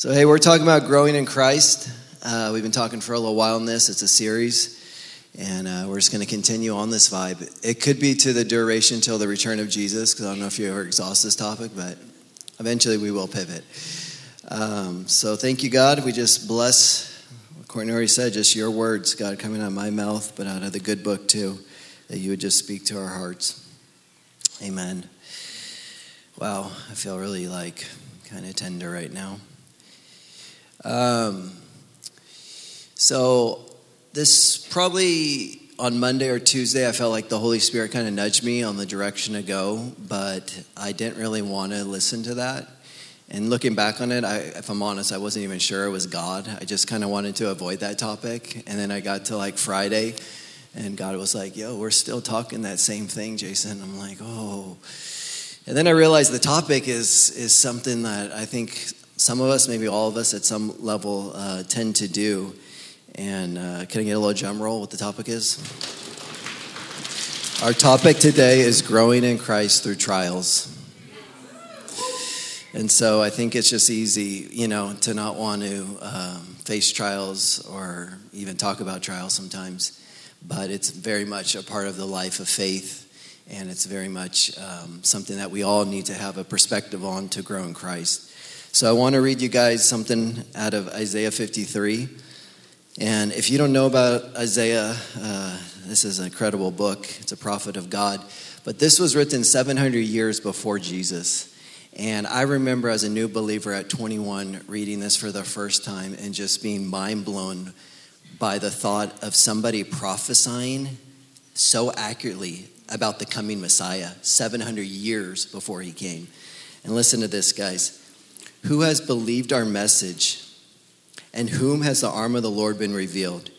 So, hey, we're talking about growing in Christ. Uh, we've been talking for a little while in this. It's a series, and uh, we're just going to continue on this vibe. It could be to the duration till the return of Jesus, because I don't know if you ever exhaust this topic, but eventually we will pivot. Um, so, thank you, God. We just bless, what Courtney already said, just your words, God, coming out of my mouth, but out of the good book, too, that you would just speak to our hearts. Amen. Wow, I feel really like kind of tender right now. Um, so this probably on Monday or Tuesday, I felt like the Holy Spirit kind of nudged me on the direction to go, but I didn't really want to listen to that. And looking back on it, I, if I'm honest, I wasn't even sure it was God. I just kind of wanted to avoid that topic. And then I got to like Friday, and God was like, "Yo, we're still talking that same thing, Jason." I'm like, "Oh." And then I realized the topic is is something that I think some of us, maybe all of us at some level, uh, tend to do. And uh, can I get a little drum roll? What the topic is? Our topic today is growing in Christ through trials. And so I think it's just easy, you know, to not want to um, face trials or even talk about trials sometimes. But it's very much a part of the life of faith, and it's very much um, something that we all need to have a perspective on to grow in Christ. So I want to read you guys something out of Isaiah 53. And if you don't know about Isaiah, uh, this is an incredible book. It's a prophet of God. But this was written 700 years before Jesus. And I remember as a new believer at 21 reading this for the first time and just being mind blown by the thought of somebody prophesying so accurately about the coming Messiah 700 years before he came. And listen to this, guys. Who has believed our message? And whom has the arm of the Lord been revealed?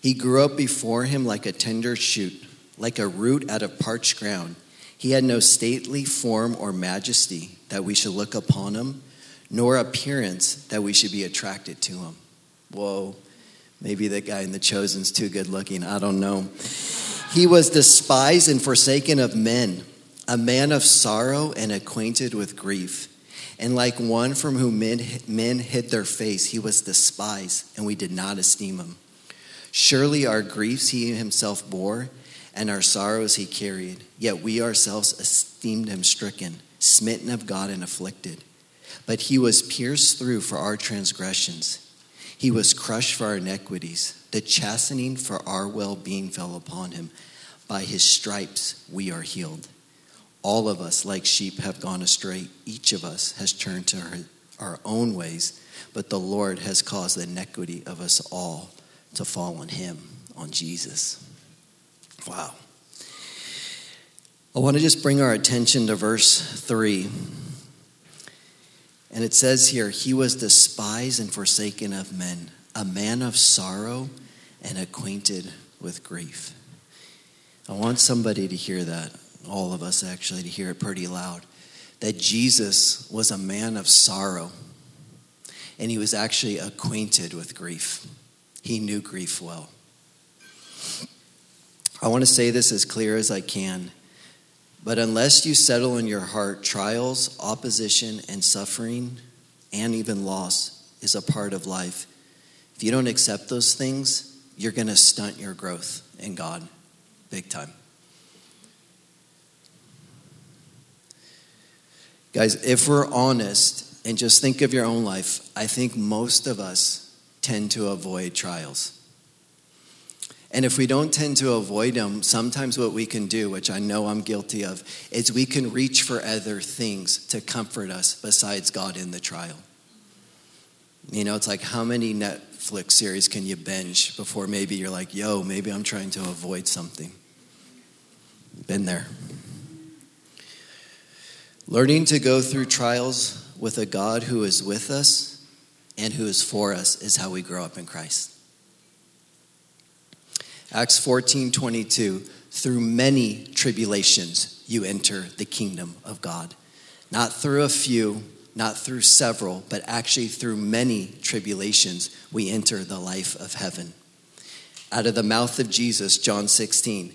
He grew up before him like a tender shoot, like a root out of parched ground. He had no stately form or majesty that we should look upon him, nor appearance that we should be attracted to him. Whoa, maybe that guy in the chosen's too good looking. I don't know. He was despised and forsaken of men, a man of sorrow and acquainted with grief. And like one from whom men, men hid their face, he was despised, and we did not esteem him. Surely our griefs he himself bore, and our sorrows he carried. Yet we ourselves esteemed him stricken, smitten of God, and afflicted. But he was pierced through for our transgressions, he was crushed for our iniquities. The chastening for our well being fell upon him. By his stripes we are healed. All of us, like sheep, have gone astray. Each of us has turned to our, own ways, but the Lord has caused the iniquity of us all to fall on Him, on Jesus. Wow. I want to just bring our attention to verse 3. And it says here, He was despised and forsaken of men, a man of sorrow and acquainted with grief. I want somebody to hear that all of us actually, to hear it pretty loud that Jesus was a man of sorrow and he was actually acquainted with grief. He knew grief well. I want to say this as clear as I can, but unless you settle in your heart trials, opposition, and suffering, and even loss is a part of life, if you don't accept those things, you're going to stunt your growth in God big time. Guys, if we're honest and just think of your own life, I think most of us tend to avoid trials. And if we don't tend to avoid them, sometimes what we can do, which I know I'm guilty of, is we can reach for other things to comfort us besides God in the trial. You know, it's like how many Netflix series can you binge before maybe you're like, yo, maybe I'm trying to avoid something? Been there. Learning to go through trials with a God who is with us and who is for us is how we grow up in Christ. Acts 14 22, through many tribulations you enter the kingdom of God. Not through a few, not through several, but actually through many tribulations we enter the life of heaven. Out of the mouth of Jesus, John 16,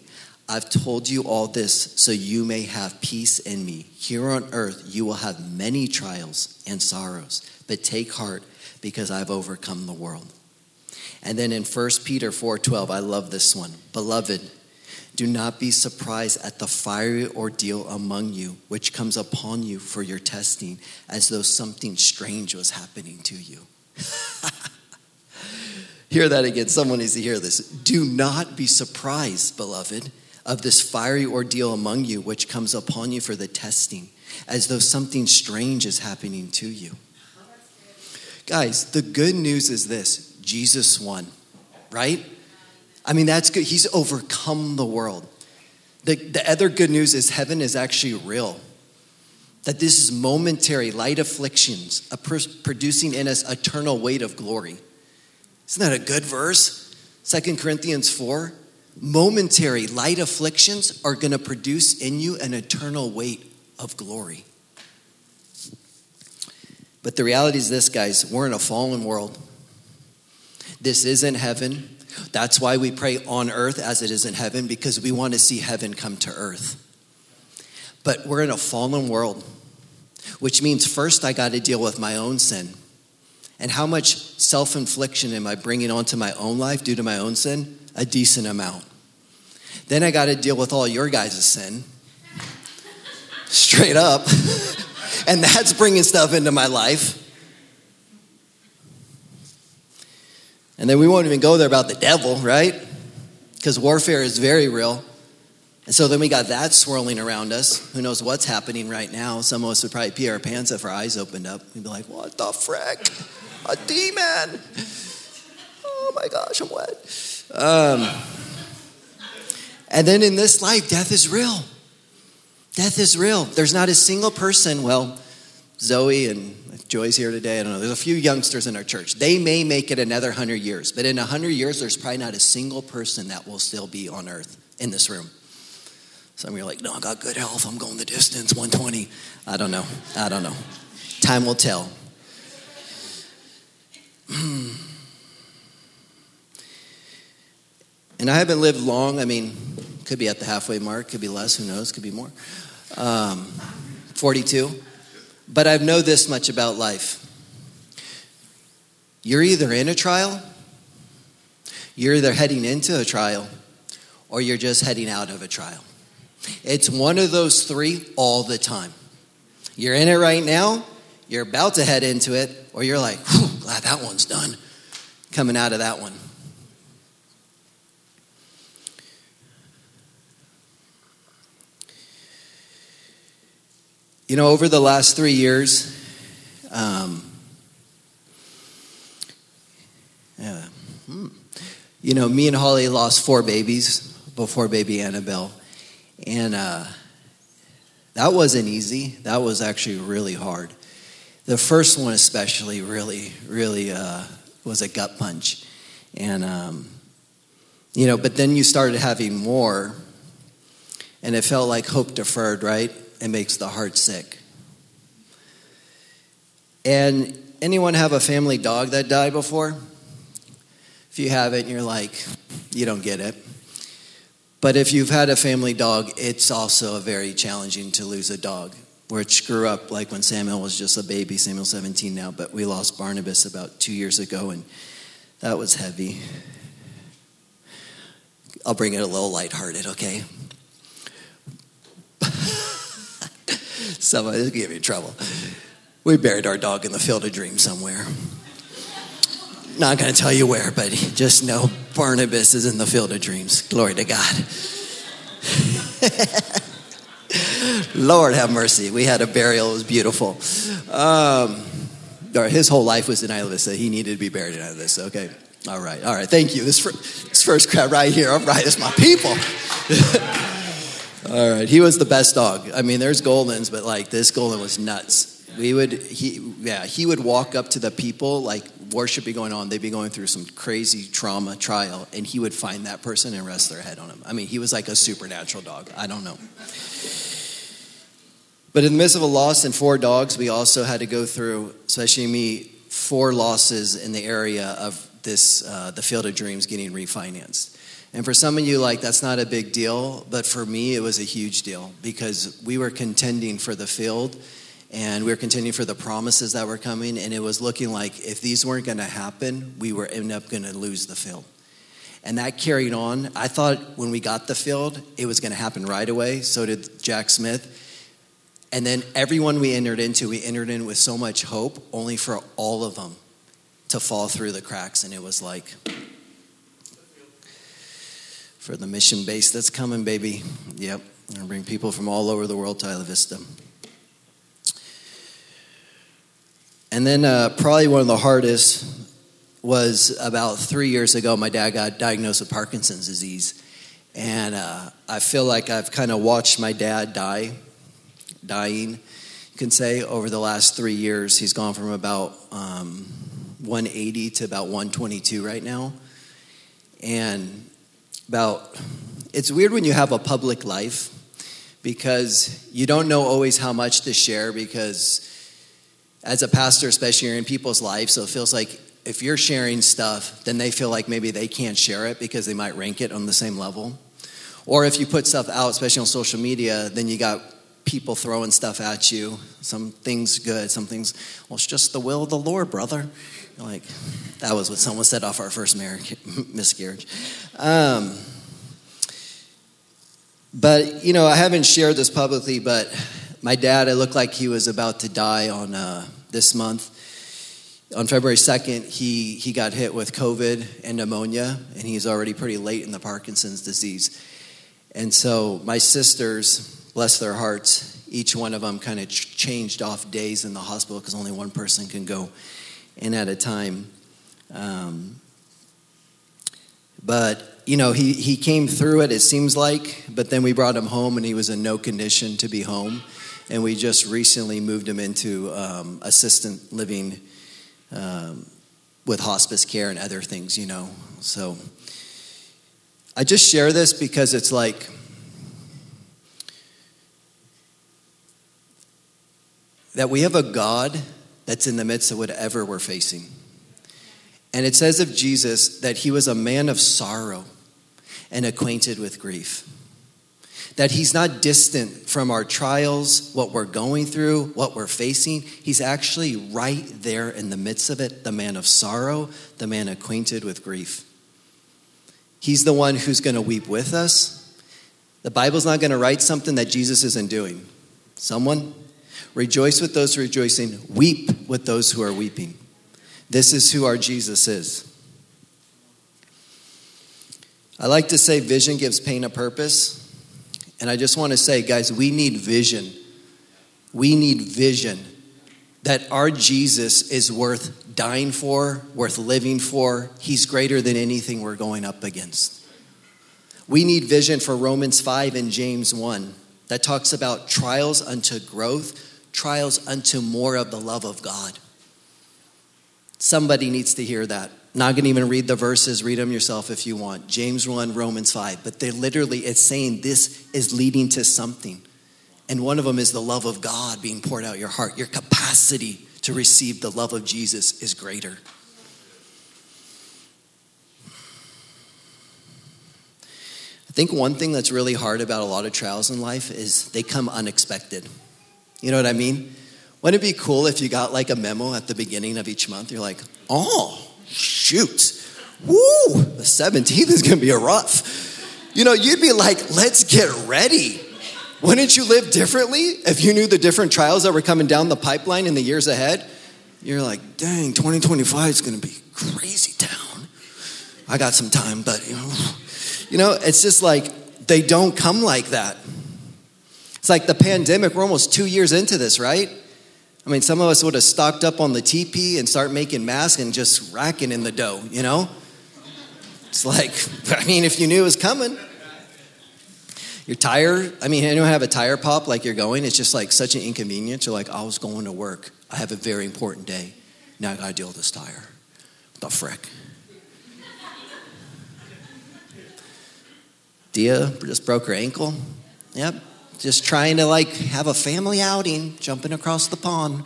I've told you all this so you may have peace in me. Here on earth, you will have many trials and sorrows, but take heart because I've overcome the world. And then in 1 Peter 4:12, I love this one. Beloved, do not be surprised at the fiery ordeal among you, which comes upon you for your testing, as though something strange was happening to you. hear that again. Someone needs to hear this. Do not be surprised, beloved, of this fiery ordeal among you, which comes upon you for the testing, as though something strange is happening to you. Guys, the good news is this Jesus won, right? I mean, that's good. He's overcome the world. The, the other good news is heaven is actually real. That this is momentary, light afflictions, producing in us eternal weight of glory. Isn't that a good verse? Second Corinthians 4. Momentary, light afflictions are going to produce in you an eternal weight of glory. But the reality is this, guys we're in a fallen world. This isn't heaven. That's why we pray on earth as it is in heaven, because we want to see heaven come to earth. But we're in a fallen world, which means first I got to deal with my own sin. And how much self infliction am I bringing onto my own life due to my own sin? A decent amount. Then I got to deal with all your guys' sin. Straight up. and that's bringing stuff into my life. And then we won't even go there about the devil, right? Because warfare is very real. And so then we got that swirling around us. Who knows what's happening right now? Some of us would probably pee our pants if our eyes opened up. We'd be like, what the frick? A demon. Oh my gosh, I'm wet. Um, and then in this life, death is real. Death is real. There's not a single person, well, Zoe and Joy's here today. I don't know. There's a few youngsters in our church. They may make it another hundred years, but in a hundred years, there's probably not a single person that will still be on earth in this room. Some of you are like, no, I got good health. I'm going the distance, 120. I don't know. I don't know. Time will tell. And I haven't lived long. I mean, could be at the halfway mark, could be less, who knows, could be more. Um, 42. But I know this much about life. You're either in a trial, you're either heading into a trial, or you're just heading out of a trial. It's one of those three all the time. You're in it right now, you're about to head into it, or you're like, glad that one's done, coming out of that one. You know, over the last three years, um, hmm. you know, me and Holly lost four babies before baby Annabelle. And uh, that wasn't easy. That was actually really hard. The first one, especially, really, really uh, was a gut punch. And, um, you know, but then you started having more, and it felt like hope deferred, right? It makes the heart sick. And anyone have a family dog that died before? If you haven't, you're like, you don't get it. But if you've had a family dog, it's also very challenging to lose a dog, which grew up like when Samuel was just a baby, Samuel 17 now, but we lost Barnabas about two years ago, and that was heavy. I'll bring it a little lighthearted, okay? Somebody this give me trouble. We buried our dog in the field of dreams somewhere. Not going to tell you where, but just know Barnabas is in the field of dreams. Glory to God. Lord have mercy. We had a burial. It was beautiful. Um, his whole life was in so he needed to be buried in Vista. Okay. All right. All right. Thank you. This, this first crowd right here. All right. It's my people. All right. He was the best dog. I mean, there's Goldens, but like this Golden was nuts. We would, he, yeah, he would walk up to the people, like worship be going on. They'd be going through some crazy trauma trial, and he would find that person and rest their head on him. I mean, he was like a supernatural dog. I don't know. But in the midst of a loss and four dogs, we also had to go through, especially me, four losses in the area of this, uh, the Field of Dreams getting refinanced. And for some of you, like, that's not a big deal, but for me, it was a huge deal because we were contending for the field and we were contending for the promises that were coming. And it was looking like if these weren't going to happen, we were end up going to lose the field. And that carried on. I thought when we got the field, it was going to happen right away. So did Jack Smith. And then everyone we entered into, we entered in with so much hope, only for all of them to fall through the cracks. And it was like, for the mission base that's coming, baby. Yep. Going to bring people from all over the world to Isla Vista. And then, uh, probably one of the hardest was about three years ago. My dad got diagnosed with Parkinson's disease. And uh, I feel like I've kind of watched my dad die, dying, you can say, over the last three years. He's gone from about um, 180 to about 122 right now. And about, it's weird when you have a public life because you don't know always how much to share because as a pastor, especially you're in people's lives, so it feels like if you're sharing stuff, then they feel like maybe they can't share it because they might rank it on the same level. Or if you put stuff out, especially on social media, then you got people throwing stuff at you. Some things good, some things, well, it's just the will of the Lord, brother. Like, that was what someone said off our first marriage, miscarriage. Um, but, you know, I haven't shared this publicly, but my dad, it looked like he was about to die on uh, this month. On February 2nd, he, he got hit with COVID and pneumonia, and he's already pretty late in the Parkinson's disease. And so my sisters, bless their hearts, each one of them kind of ch- changed off days in the hospital because only one person can go in at a time. Um, but you know, he, he came through it, it seems like, but then we brought him home and he was in no condition to be home. And we just recently moved him into um, assistant living um, with hospice care and other things, you know. So I just share this because it's like, that we have a God that's in the midst of whatever we're facing. And it says of Jesus that he was a man of sorrow and acquainted with grief. That he's not distant from our trials, what we're going through, what we're facing. He's actually right there in the midst of it, the man of sorrow, the man acquainted with grief. He's the one who's going to weep with us. The Bible's not going to write something that Jesus isn't doing. Someone? Rejoice with those rejoicing, weep with those who are weeping. This is who our Jesus is. I like to say vision gives pain a purpose. And I just want to say, guys, we need vision. We need vision that our Jesus is worth dying for, worth living for. He's greater than anything we're going up against. We need vision for Romans 5 and James 1 that talks about trials unto growth, trials unto more of the love of God. Somebody needs to hear that. Not going to even read the verses, read them yourself if you want. James 1, Romans 5. But they literally, it's saying this is leading to something. And one of them is the love of God being poured out your heart. Your capacity to receive the love of Jesus is greater. I think one thing that's really hard about a lot of trials in life is they come unexpected. You know what I mean? Wouldn't it be cool if you got like a memo at the beginning of each month? You're like, oh, shoot, woo, the 17th is gonna be a rough. You know, you'd be like, let's get ready. Wouldn't you live differently if you knew the different trials that were coming down the pipeline in the years ahead? You're like, dang, 2025 is gonna be crazy town. I got some time, but you know, you know, it's just like they don't come like that. It's like the pandemic, we're almost two years into this, right? I mean, some of us would have stocked up on the TP and start making masks and just racking in the dough, you know? It's like, I mean, if you knew it was coming. Your tire, I mean, anyone have a tire pop like you're going? It's just like such an inconvenience. You're like, I was going to work. I have a very important day. Now I gotta deal with this tire. What the frick? Dia just broke her ankle. Yep, just trying to like have a family outing, jumping across the pond.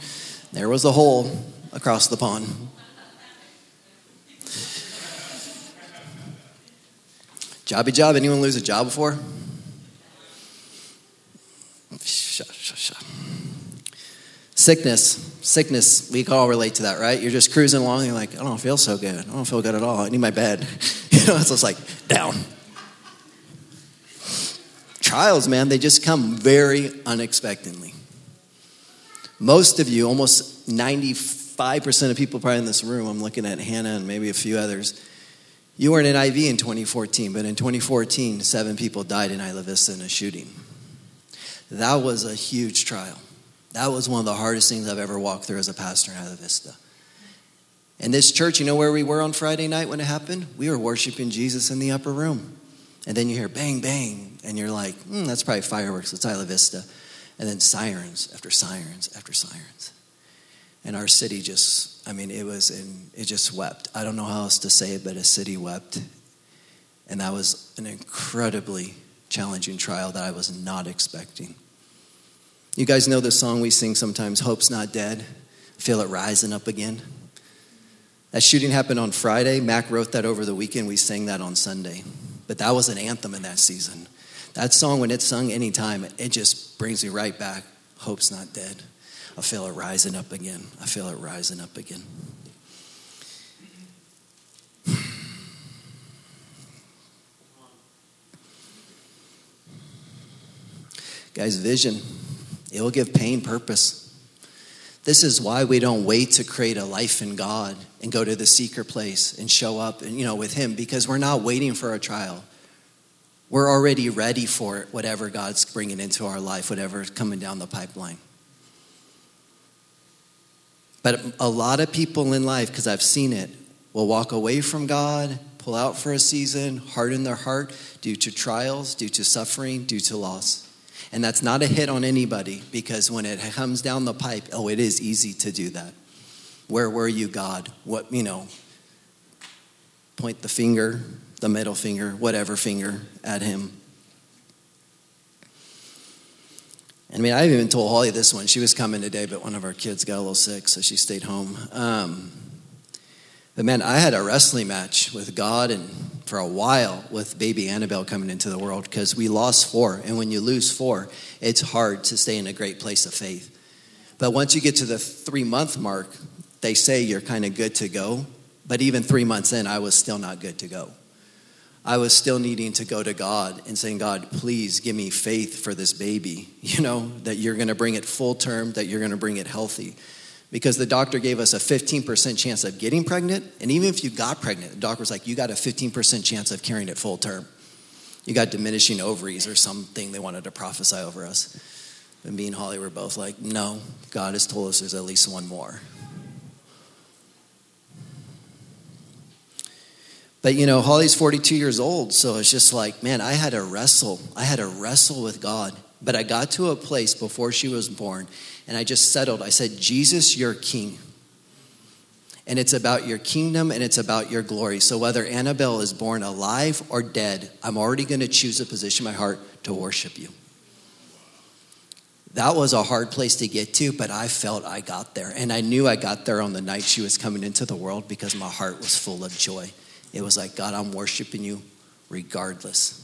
There was a hole across the pond. Jobby job. Anyone lose a job before? Sickness, sickness, we all relate to that, right? You're just cruising along, you're like, I don't feel so good. I don't feel good at all. I need my bed. you know, so it's like down. Trials, man, they just come very unexpectedly. Most of you, almost 95% of people probably in this room, I'm looking at Hannah and maybe a few others, you weren't in IV in 2014, but in 2014, seven people died in Isla Vista in a shooting. That was a huge trial. That was one of the hardest things I've ever walked through as a pastor in Isla Vista. And this church, you know where we were on Friday night when it happened? We were worshiping Jesus in the upper room. And then you hear bang, bang, and you're like, hmm, that's probably fireworks. It's Isla Vista. And then sirens after sirens after sirens. And our city just, I mean, it was in, it just wept. I don't know how else to say it, but a city wept. And that was an incredibly challenging trial that I was not expecting. You guys know the song we sing sometimes, Hope's Not Dead. Feel it rising up again. That shooting happened on Friday. Mac wrote that over the weekend. We sang that on Sunday. But that was an anthem in that season. That song, when it's sung anytime, it just brings me right back. Hope's not dead. I feel it rising up again. I feel it rising up again. Guys, vision. It will give pain purpose. This is why we don't wait to create a life in God and go to the secret place and show up and you know with him because we're not waiting for a trial. We're already ready for it, whatever God's bringing into our life, whatever's coming down the pipeline. But a lot of people in life, because I've seen it, will walk away from God, pull out for a season, harden their heart due to trials, due to suffering, due to loss. And that's not a hit on anybody because when it comes down the pipe, oh, it is easy to do that. Where were you, God? What, you know, point the finger, the middle finger, whatever finger at him. I mean, I even told Holly this one. She was coming today, but one of our kids got a little sick, so she stayed home. Um, but man, I had a wrestling match with God and for a while with baby Annabelle coming into the world because we lost four. And when you lose four, it's hard to stay in a great place of faith. But once you get to the three month mark, they say you're kind of good to go. But even three months in, I was still not good to go. I was still needing to go to God and saying, God, please give me faith for this baby, you know, that you're going to bring it full term, that you're going to bring it healthy because the doctor gave us a 15% chance of getting pregnant. And even if you got pregnant, the doctor was like, you got a 15% chance of carrying it full term. You got diminishing ovaries or something they wanted to prophesy over us. And me and Holly were both like, no, God has told us there's at least one more. But you know, Holly's 42 years old, so it's just like, man, I had to wrestle. I had to wrestle with God. But I got to a place before she was born and I just settled. I said, Jesus, you're king. And it's about your kingdom and it's about your glory. So whether Annabelle is born alive or dead, I'm already going to choose a position in my heart to worship you. That was a hard place to get to, but I felt I got there. And I knew I got there on the night she was coming into the world because my heart was full of joy. It was like, God, I'm worshiping you regardless.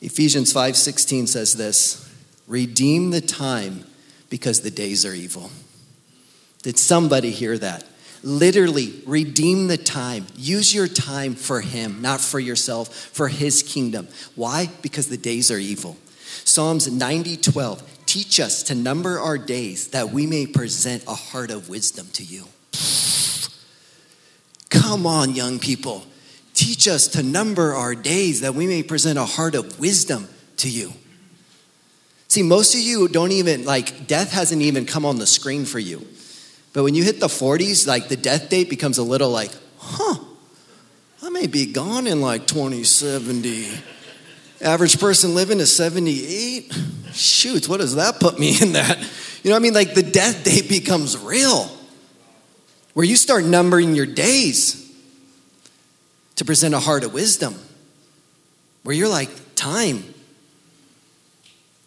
Ephesians 5:16 says this, "Redeem the time because the days are evil." Did somebody hear that? Literally, redeem the time. Use your time for Him, not for yourself, for His kingdom. Why? Because the days are evil. Psalms 90 12. Teach us to number our days that we may present a heart of wisdom to you. Come on, young people. Teach us to number our days that we may present a heart of wisdom to you. See, most of you don't even, like, death hasn't even come on the screen for you. But when you hit the 40s, like, the death date becomes a little like, huh, I may be gone in like 2070. Average person living is 78. Shoot, what does that put me in that? You know what I mean? Like, the death date becomes real, where you start numbering your days to present a heart of wisdom where you're like, time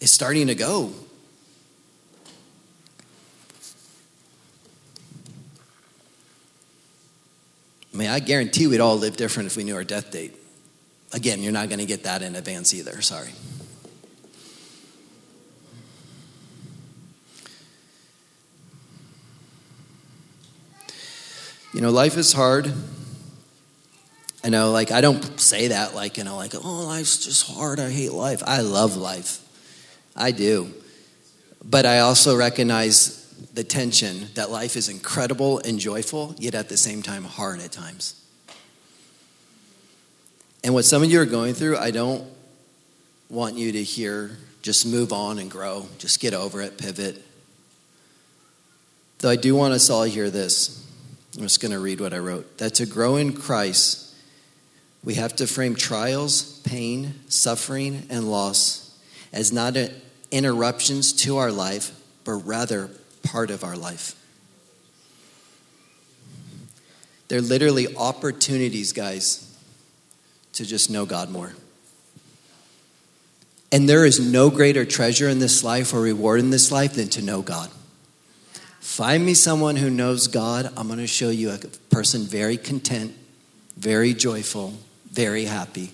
is starting to go. I mean, I guarantee we'd all live different if we knew our death date. Again, you're not going to get that in advance either, sorry. You know, life is hard. I know, like, I don't say that, like, you know, like, oh, life's just hard. I hate life. I love life. I do. But I also recognize the tension that life is incredible and joyful, yet at the same time hard at times. And what some of you are going through, I don't want you to hear just move on and grow, just get over it, pivot. Though I do want us all to hear this. I'm just going to read what I wrote. That to grow in Christ, we have to frame trials, pain, suffering, and loss as not interruptions to our life, but rather part of our life. They're literally opportunities, guys, to just know God more. And there is no greater treasure in this life or reward in this life than to know God. Find me someone who knows God. I'm going to show you a person very content, very joyful, very happy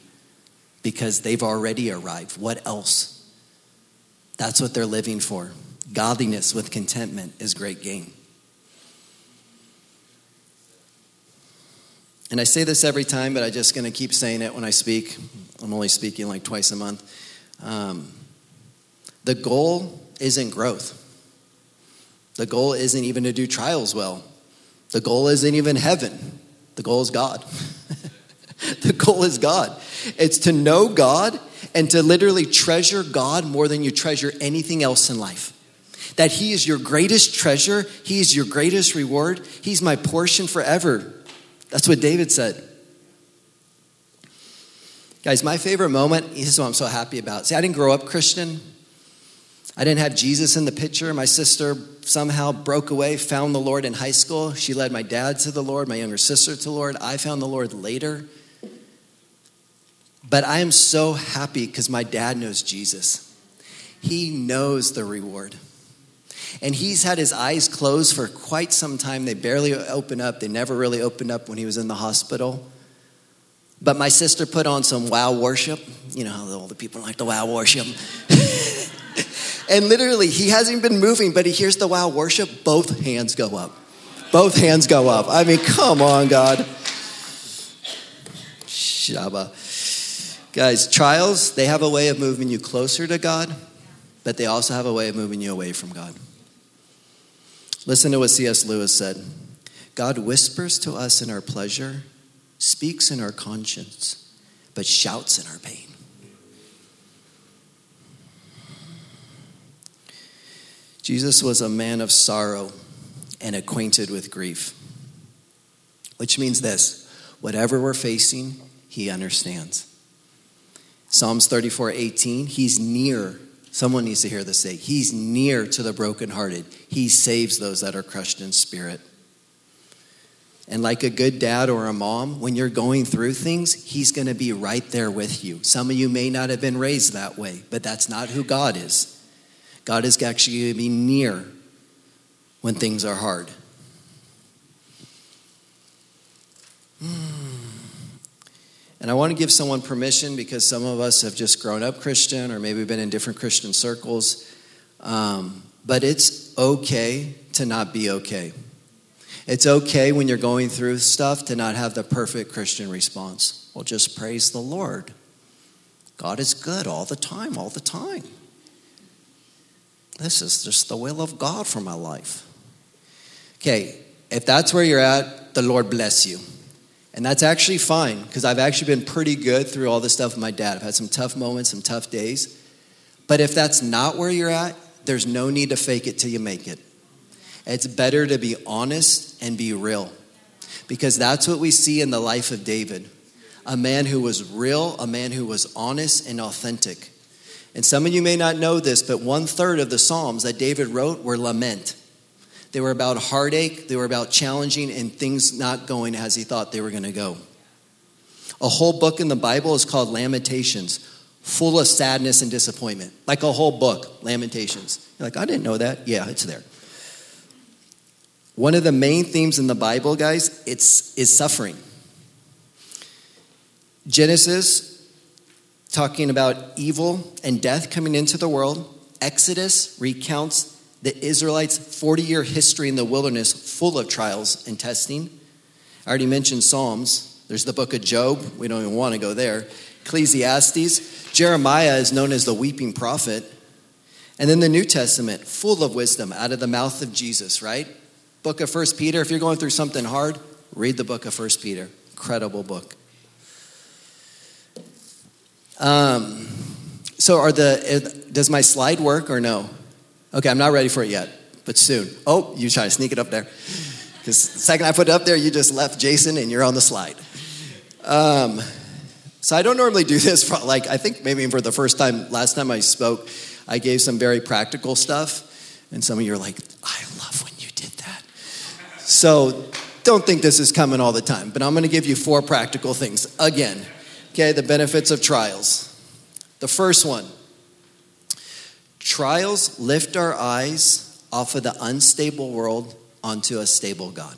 because they've already arrived. What else? That's what they're living for. Godliness with contentment is great gain. And I say this every time, but I'm just going to keep saying it when I speak. I'm only speaking like twice a month. Um, the goal isn't growth. The goal isn't even to do trials well. The goal isn't even heaven. The goal is God. the goal is God. It's to know God and to literally treasure God more than you treasure anything else in life. That He is your greatest treasure, He is your greatest reward, He's my portion forever. That's what David said. Guys, my favorite moment, this is what I'm so happy about. See, I didn't grow up Christian. I didn't have Jesus in the picture. My sister somehow broke away, found the Lord in high school. She led my dad to the Lord, my younger sister to the Lord. I found the Lord later. But I am so happy because my dad knows Jesus. He knows the reward. And he's had his eyes closed for quite some time. They barely open up. They never really opened up when he was in the hospital. But my sister put on some wow worship. You know how all the people like the wow worship. and literally, he hasn't been moving, but he hears the wow worship. Both hands go up. Both hands go up. I mean, come on, God. Shabba. Guys, trials, they have a way of moving you closer to God, but they also have a way of moving you away from God. Listen to what C.S. Lewis said God whispers to us in our pleasure, speaks in our conscience, but shouts in our pain. Jesus was a man of sorrow and acquainted with grief, which means this whatever we're facing, he understands. Psalms 34 18, he's near. Someone needs to hear this say, He's near to the brokenhearted. He saves those that are crushed in spirit. And like a good dad or a mom, when you're going through things, he's going to be right there with you. Some of you may not have been raised that way, but that's not who God is. God is actually going to be near when things are hard. Hmm. And I want to give someone permission because some of us have just grown up Christian or maybe been in different Christian circles. Um, but it's okay to not be okay. It's okay when you're going through stuff to not have the perfect Christian response. Well, just praise the Lord. God is good all the time, all the time. This is just the will of God for my life. Okay, if that's where you're at, the Lord bless you. And that's actually fine because I've actually been pretty good through all this stuff with my dad. I've had some tough moments, some tough days. But if that's not where you're at, there's no need to fake it till you make it. It's better to be honest and be real because that's what we see in the life of David a man who was real, a man who was honest and authentic. And some of you may not know this, but one third of the Psalms that David wrote were lament. They were about heartache, they were about challenging and things not going as he thought they were going to go. A whole book in the Bible is called Lamentations, full of sadness and disappointment. Like a whole book, Lamentations. You're like, I didn't know that. Yeah, it's there. One of the main themes in the Bible, guys, it's is suffering. Genesis talking about evil and death coming into the world. Exodus recounts the Israelites' 40 year history in the wilderness full of trials and testing. I already mentioned Psalms. There's the book of Job. We don't even want to go there. Ecclesiastes. Jeremiah is known as the weeping prophet. And then the New Testament, full of wisdom out of the mouth of Jesus, right? Book of First Peter. If you're going through something hard, read the book of First Peter. Incredible book. Um, so, are the does my slide work or no? Okay, I'm not ready for it yet, but soon. Oh, you try to sneak it up there. Because the second I put it up there, you just left Jason and you're on the slide. Um, so I don't normally do this. For, like I think maybe for the first time, last time I spoke, I gave some very practical stuff, and some of you are like, "I love when you did that." So don't think this is coming all the time, but I'm going to give you four practical things again. Okay, the benefits of trials. The first one trials lift our eyes off of the unstable world onto a stable God.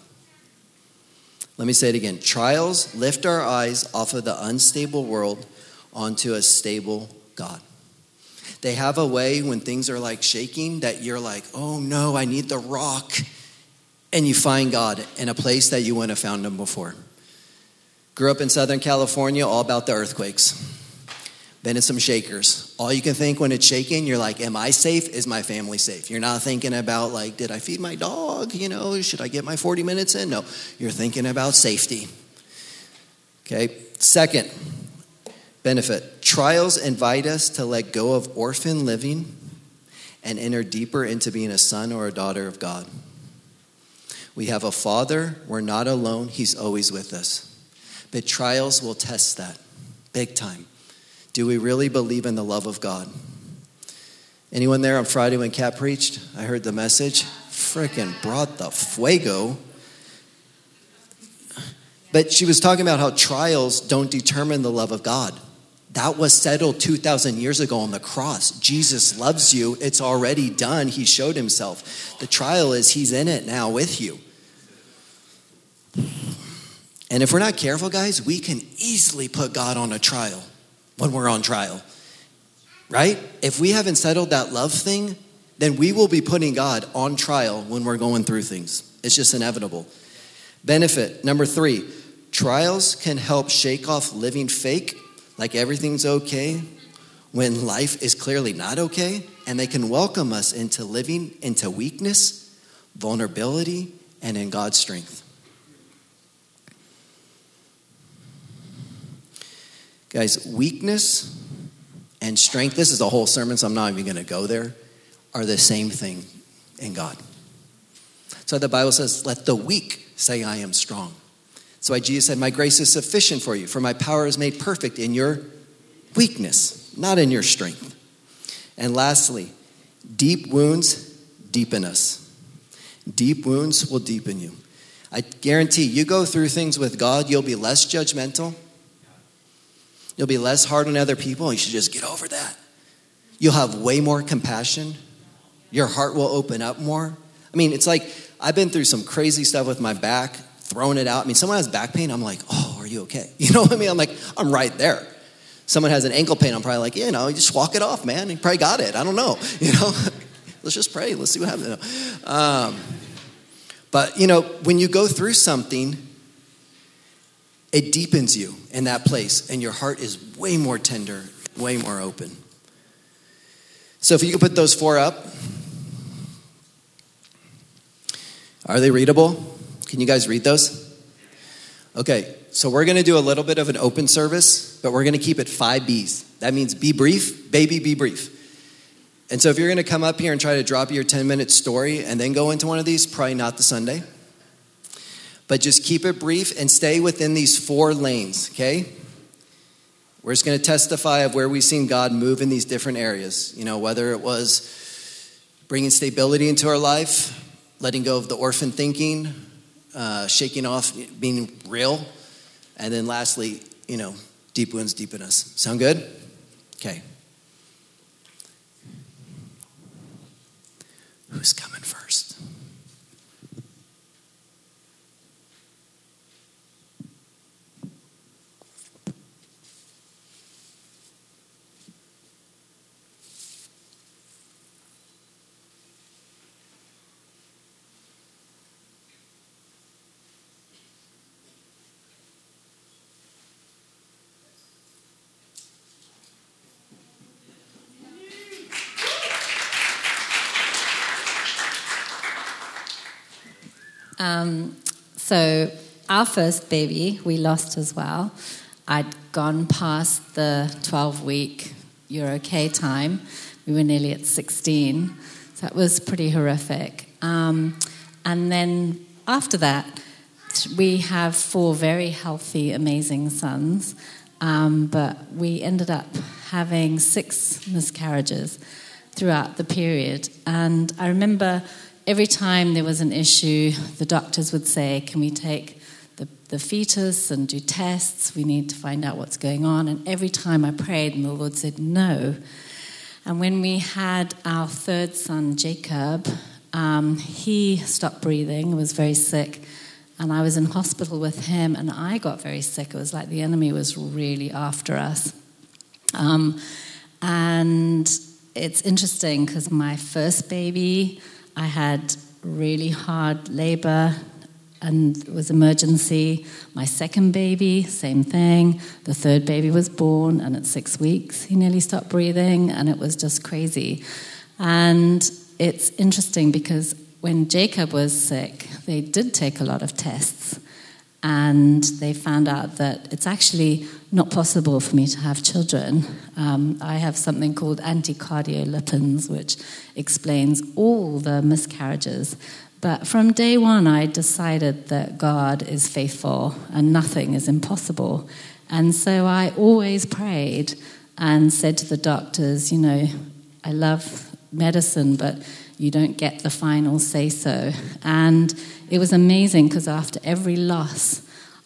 Let me say it again. Trials lift our eyes off of the unstable world onto a stable God. They have a way when things are like shaking that you're like, oh no, I need the rock. And you find God in a place that you wouldn't have found him before. Grew up in Southern California, all about the earthquakes. Been in some shakers. All you can think when it's shaking, you're like, Am I safe? Is my family safe? You're not thinking about, like, did I feed my dog? You know, should I get my 40 minutes in? No, you're thinking about safety. Okay, second benefit trials invite us to let go of orphan living and enter deeper into being a son or a daughter of God. We have a father, we're not alone, he's always with us. But trials will test that big time. Do we really believe in the love of God? Anyone there on Friday when Kat preached? I heard the message. Frickin' brought the fuego. But she was talking about how trials don't determine the love of God. That was settled 2,000 years ago on the cross. Jesus loves you. It's already done. He showed himself. The trial is He's in it now with you. And if we're not careful, guys, we can easily put God on a trial when we're on trial, right? If we haven't settled that love thing, then we will be putting God on trial when we're going through things. It's just inevitable. Benefit number three trials can help shake off living fake, like everything's okay, when life is clearly not okay, and they can welcome us into living into weakness, vulnerability, and in God's strength. Guys, weakness and strength, this is a whole sermon, so I'm not even going to go there, are the same thing in God. So the Bible says, let the weak say, I am strong. That's why Jesus said, My grace is sufficient for you, for my power is made perfect in your weakness, not in your strength. And lastly, deep wounds deepen us. Deep wounds will deepen you. I guarantee you go through things with God, you'll be less judgmental You'll be less hard on other people. You should just get over that. You'll have way more compassion. Your heart will open up more. I mean, it's like I've been through some crazy stuff with my back, throwing it out. I mean, someone has back pain, I'm like, oh, are you okay? You know what I mean? I'm like, I'm right there. Someone has an ankle pain, I'm probably like, you know, you just walk it off, man. You probably got it. I don't know. You know, let's just pray. Let's see what happens. Um, but, you know, when you go through something, it deepens you in that place, and your heart is way more tender, way more open. So, if you could put those four up, are they readable? Can you guys read those? Okay, so we're to do a little bit of an open service, but we're to keep it five B's. That means be brief, baby, be brief. And so, if you're to come up here and try to drop your 10 minute story and then go into one of these, probably not the Sunday but just keep it brief and stay within these four lanes, okay? We're just going to testify of where we've seen God move in these different areas. You know, whether it was bringing stability into our life, letting go of the orphan thinking, uh, shaking off being real, and then lastly, you know, deep wounds deepen us. Sound good? Okay. Who's coming first? Um, so, our first baby we lost as well. I'd gone past the 12 week you're okay time. We were nearly at 16. So that was pretty horrific. Um, and then after that, we have four very healthy, amazing sons. Um, but we ended up having six miscarriages throughout the period. And I remember every time there was an issue, the doctors would say, Can we take the, the fetus and do tests? We need to find out what's going on. And every time I prayed, and the Lord said, No. And when we had our third son, Jacob, um, he stopped breathing, was very sick. And I was in hospital with him, and I got very sick. It was like the enemy was really after us. Um, and it's interesting because my first baby, I had really hard labor and it was emergency. My second baby, same thing. The third baby was born, and at six weeks, he nearly stopped breathing, and it was just crazy. And it's interesting because when Jacob was sick, they did take a lot of tests and they found out that it's actually not possible for me to have children. Um, I have something called anticardiolipins, which explains all the miscarriages. But from day one, I decided that God is faithful and nothing is impossible. And so I always prayed and said to the doctors, you know, I love medicine, but you don't get the final say so. And it was amazing because after every loss,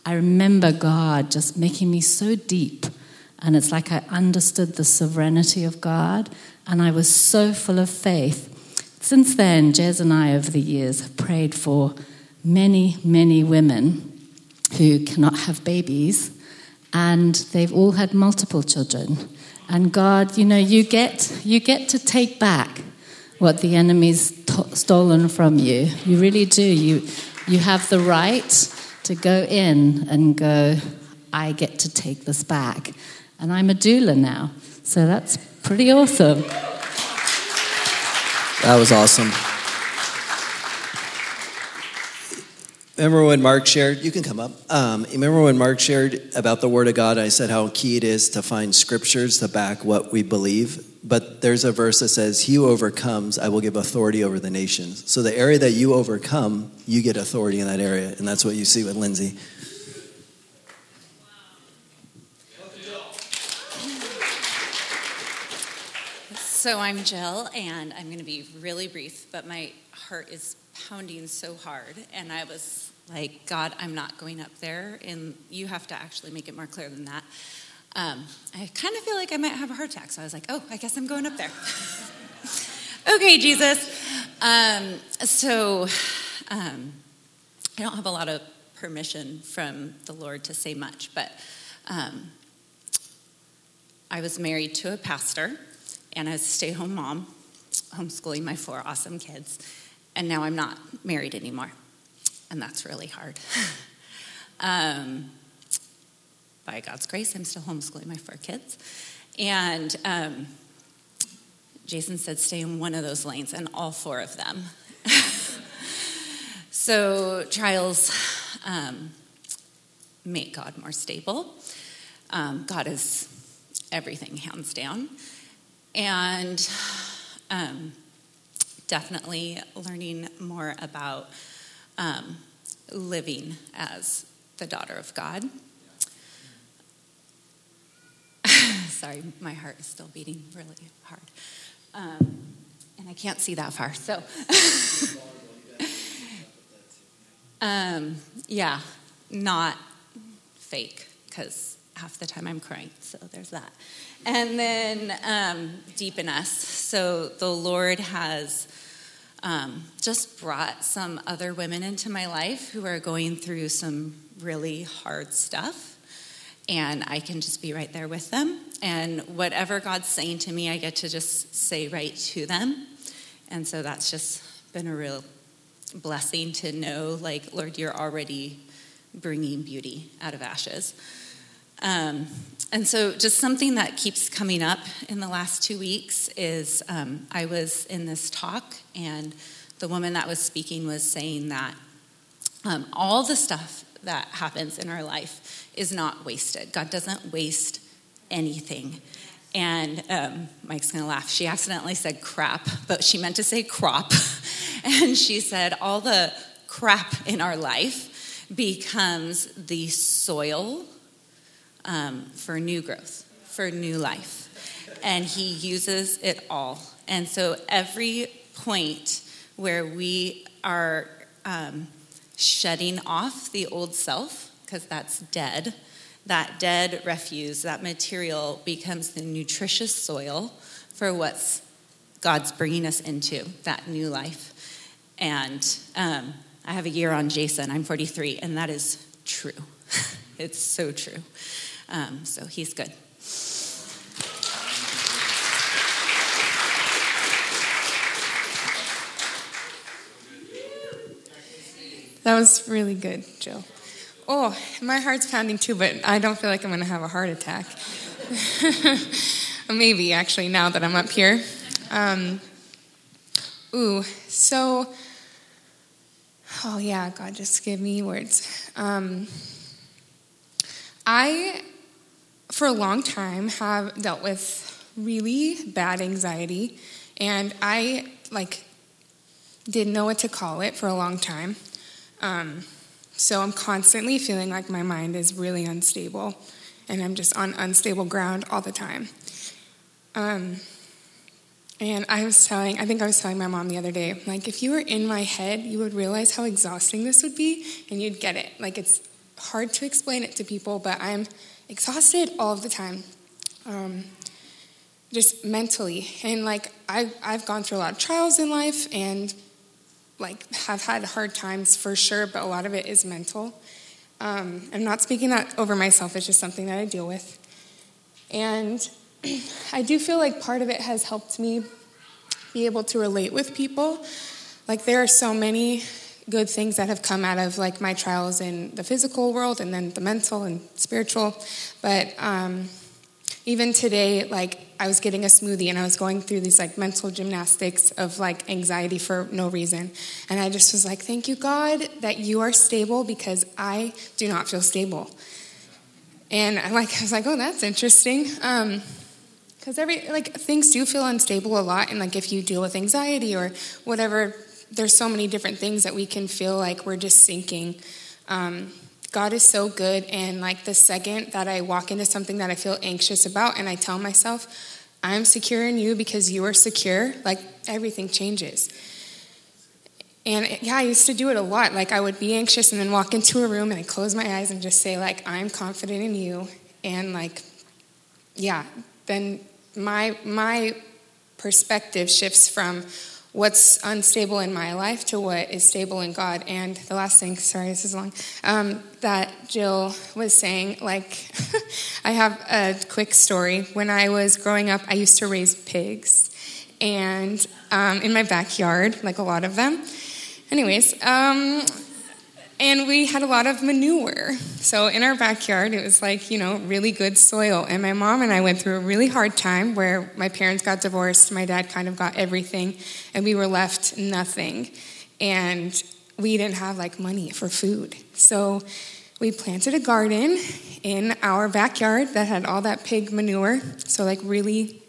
I remember God just making me so deep. And it's like I understood the sovereignty of God, and I was so full of faith. Since then, Jez and I, over the years, have prayed for many, many women who cannot have babies, and they've all had multiple children. And God, you know, you get, you get to take back what the enemy's t- stolen from you. You really do. You, you have the right to go in and go, I get to take this back. And I'm a doula now. So that's pretty awesome. That was awesome. Remember when Mark shared? You can come up. Um, remember when Mark shared about the Word of God? I said how key it is to find scriptures to back what we believe. But there's a verse that says, He who overcomes, I will give authority over the nations. So the area that you overcome, you get authority in that area. And that's what you see with Lindsay. So I'm Jill, and I'm going to be really brief, but my heart is pounding so hard. And I was like, God, I'm not going up there. And you have to actually make it more clear than that. Um, I kind of feel like I might have a heart attack. So I was like, oh, I guess I'm going up there. okay, Jesus. Um, so um, I don't have a lot of permission from the Lord to say much, but um, I was married to a pastor, and I was a stay home mom, homeschooling my four awesome kids. And now I'm not married anymore. And that's really hard. by God's grace, I'm still homeschooling my four kids. And um, Jason said, stay in one of those lanes, and all four of them. so, trials um, make God more stable. Um, God is everything, hands down. And um, definitely learning more about um, living as the daughter of God. Sorry, my heart is still beating really hard. Um, and I can't see that far, so. um, yeah, not fake, because half the time I'm crying, so there's that. And then um, deepen us. So the Lord has um, just brought some other women into my life who are going through some really hard stuff. And I can just be right there with them. And whatever God's saying to me, I get to just say right to them. And so that's just been a real blessing to know, like, Lord, you're already bringing beauty out of ashes. Um, and so, just something that keeps coming up in the last two weeks is um, I was in this talk, and the woman that was speaking was saying that Um, all the stuff that happens in our life is not wasted. God doesn't waste anything. And um, Mike's gonna laugh. She accidentally said crap, but she meant to say crop. and she said, all the crap in our life becomes the soil um, for new growth, for new life. And He uses it all. And so every point where we are um, shedding off the old self, because that's dead, that dead refuse, that material becomes the nutritious soil for what's God's bringing us into, that new life. And um, I have a year on Jason, I'm 43, and that is true. it's so true. Um, so he's good. That was really good, Jill. Oh, my heart's pounding too, but I don't feel like I'm going to have a heart attack. Maybe, actually, now that I'm up here. Um, ooh, so, oh yeah, God, just give me words. Um, I, for a long time, have dealt with really bad anxiety, and I, like, didn't know what to call it for a long time. Um, so I'm constantly feeling like my mind is really unstable and I'm just on unstable ground all the time. Um, and I was telling, I think I was telling my mom the other day, like, if you were in my head, you would realize how exhausting this would be and you'd get it. Like, it's hard to explain it to people, but I'm exhausted all the time. Um, just mentally. And like, I, I've gone through a lot of trials in life and like have had hard times for sure, but a lot of it is mental. Um, I'm not speaking that over myself, it's just something that I deal with. And I do feel like part of it has helped me be able to relate with people. Like there are so many good things that have come out of like my trials in the physical world and then the mental and spiritual. But um, even today, like I was getting a smoothie and I was going through these like mental gymnastics of like anxiety for no reason. And I just was like, thank you, God, that you are stable because I do not feel stable. And I like I was like, oh, that's interesting. Um, because every like things do feel unstable a lot and like if you deal with anxiety or whatever there's so many different things that we can feel like we're just sinking um, God is so good. And like the second that I walk into something that I feel anxious about and I tell myself, I'm secure in you because you are secure, like everything changes. And yeah, I used to do it a lot. Like I would be anxious and then walk into a room and I close my eyes and just say like I'm confident in you and like yeah, then my my perspective shifts from what's unstable in my life to what is stable in God. And the last thing, sorry, this is long, um, that Jill was saying, like, I have a quick story. When I was growing up, I used to raise pigs, and um, in my backyard, like a lot of them. Anyways, um, and we had a lot of manure. So in our backyard, it was like, you know, really good soil. And my mom and I went through a really hard time where my parents got divorced, my dad kind of got everything, and we were left nothing. And we didn't have like money for food. So we planted a garden in our backyard that had all that pig manure. So, like, really,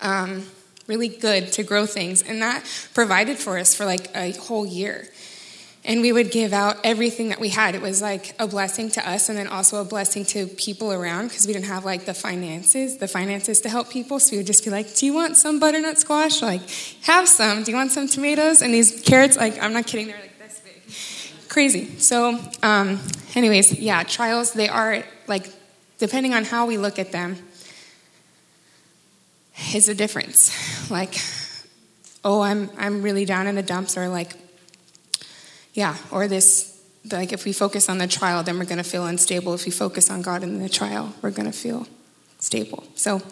um, really good to grow things. And that provided for us for like a whole year and we would give out everything that we had. It was like a blessing to us and then also a blessing to people around because we didn't have like the finances, the finances to help people. So we would just be like, Do you want some butternut squash? Like, have some. Do you want some tomatoes? And these carrots, like, I'm not kidding, they're like this big. Crazy. So, um, anyways, yeah, trials, they are like, depending on how we look at them, is a difference. Like, oh, I'm, I'm really down in the dumps, or like, yeah, or this, like if we focus on the trial, then we're going to feel unstable. If we focus on God in the trial, we're going to feel stable. So,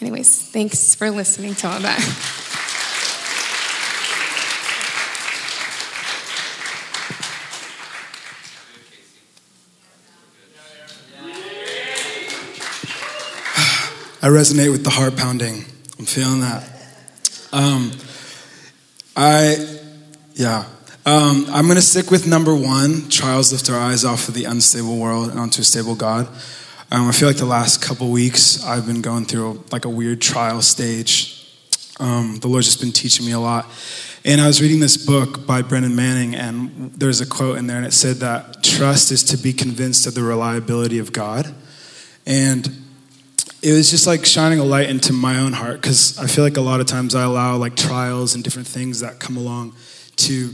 anyways, thanks for listening to all that. I resonate with the heart pounding. I'm feeling that. Um, I, yeah, Um, I'm going to stick with number one trials lift our eyes off of the unstable world and onto a stable God. Um, I feel like the last couple weeks I've been going through like a weird trial stage. Um, the Lord's just been teaching me a lot. And I was reading this book by Brennan Manning, and there's a quote in there, and it said that trust is to be convinced of the reliability of God. And it was just like shining a light into my own heart because I feel like a lot of times I allow like trials and different things that come along to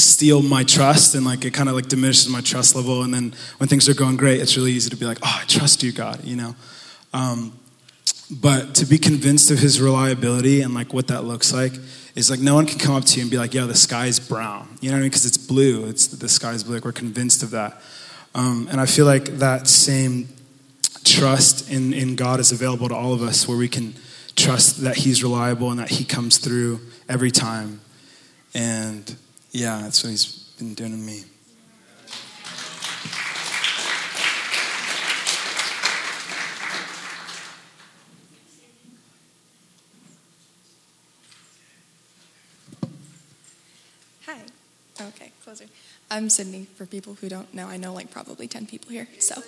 steal my trust and like it kind of like diminishes my trust level. And then when things are going great it's really easy to be like oh i trust you god you know? Um, but to be convinced of his reliability and like what that looks like is like no one can come up to you and be like yo the sky's brown. You know what i mean? Because it's blue. It's the sky's blue. Like we're convinced of that. Um, and i feel like that same trust in, in god is available to all of us where we can trust that he's reliable and that he comes through every time. And yeah, that's what he's been doing to me. Hi. Okay, closer. I'm Sydney. For people who don't know, I know like probably 10 people here. So,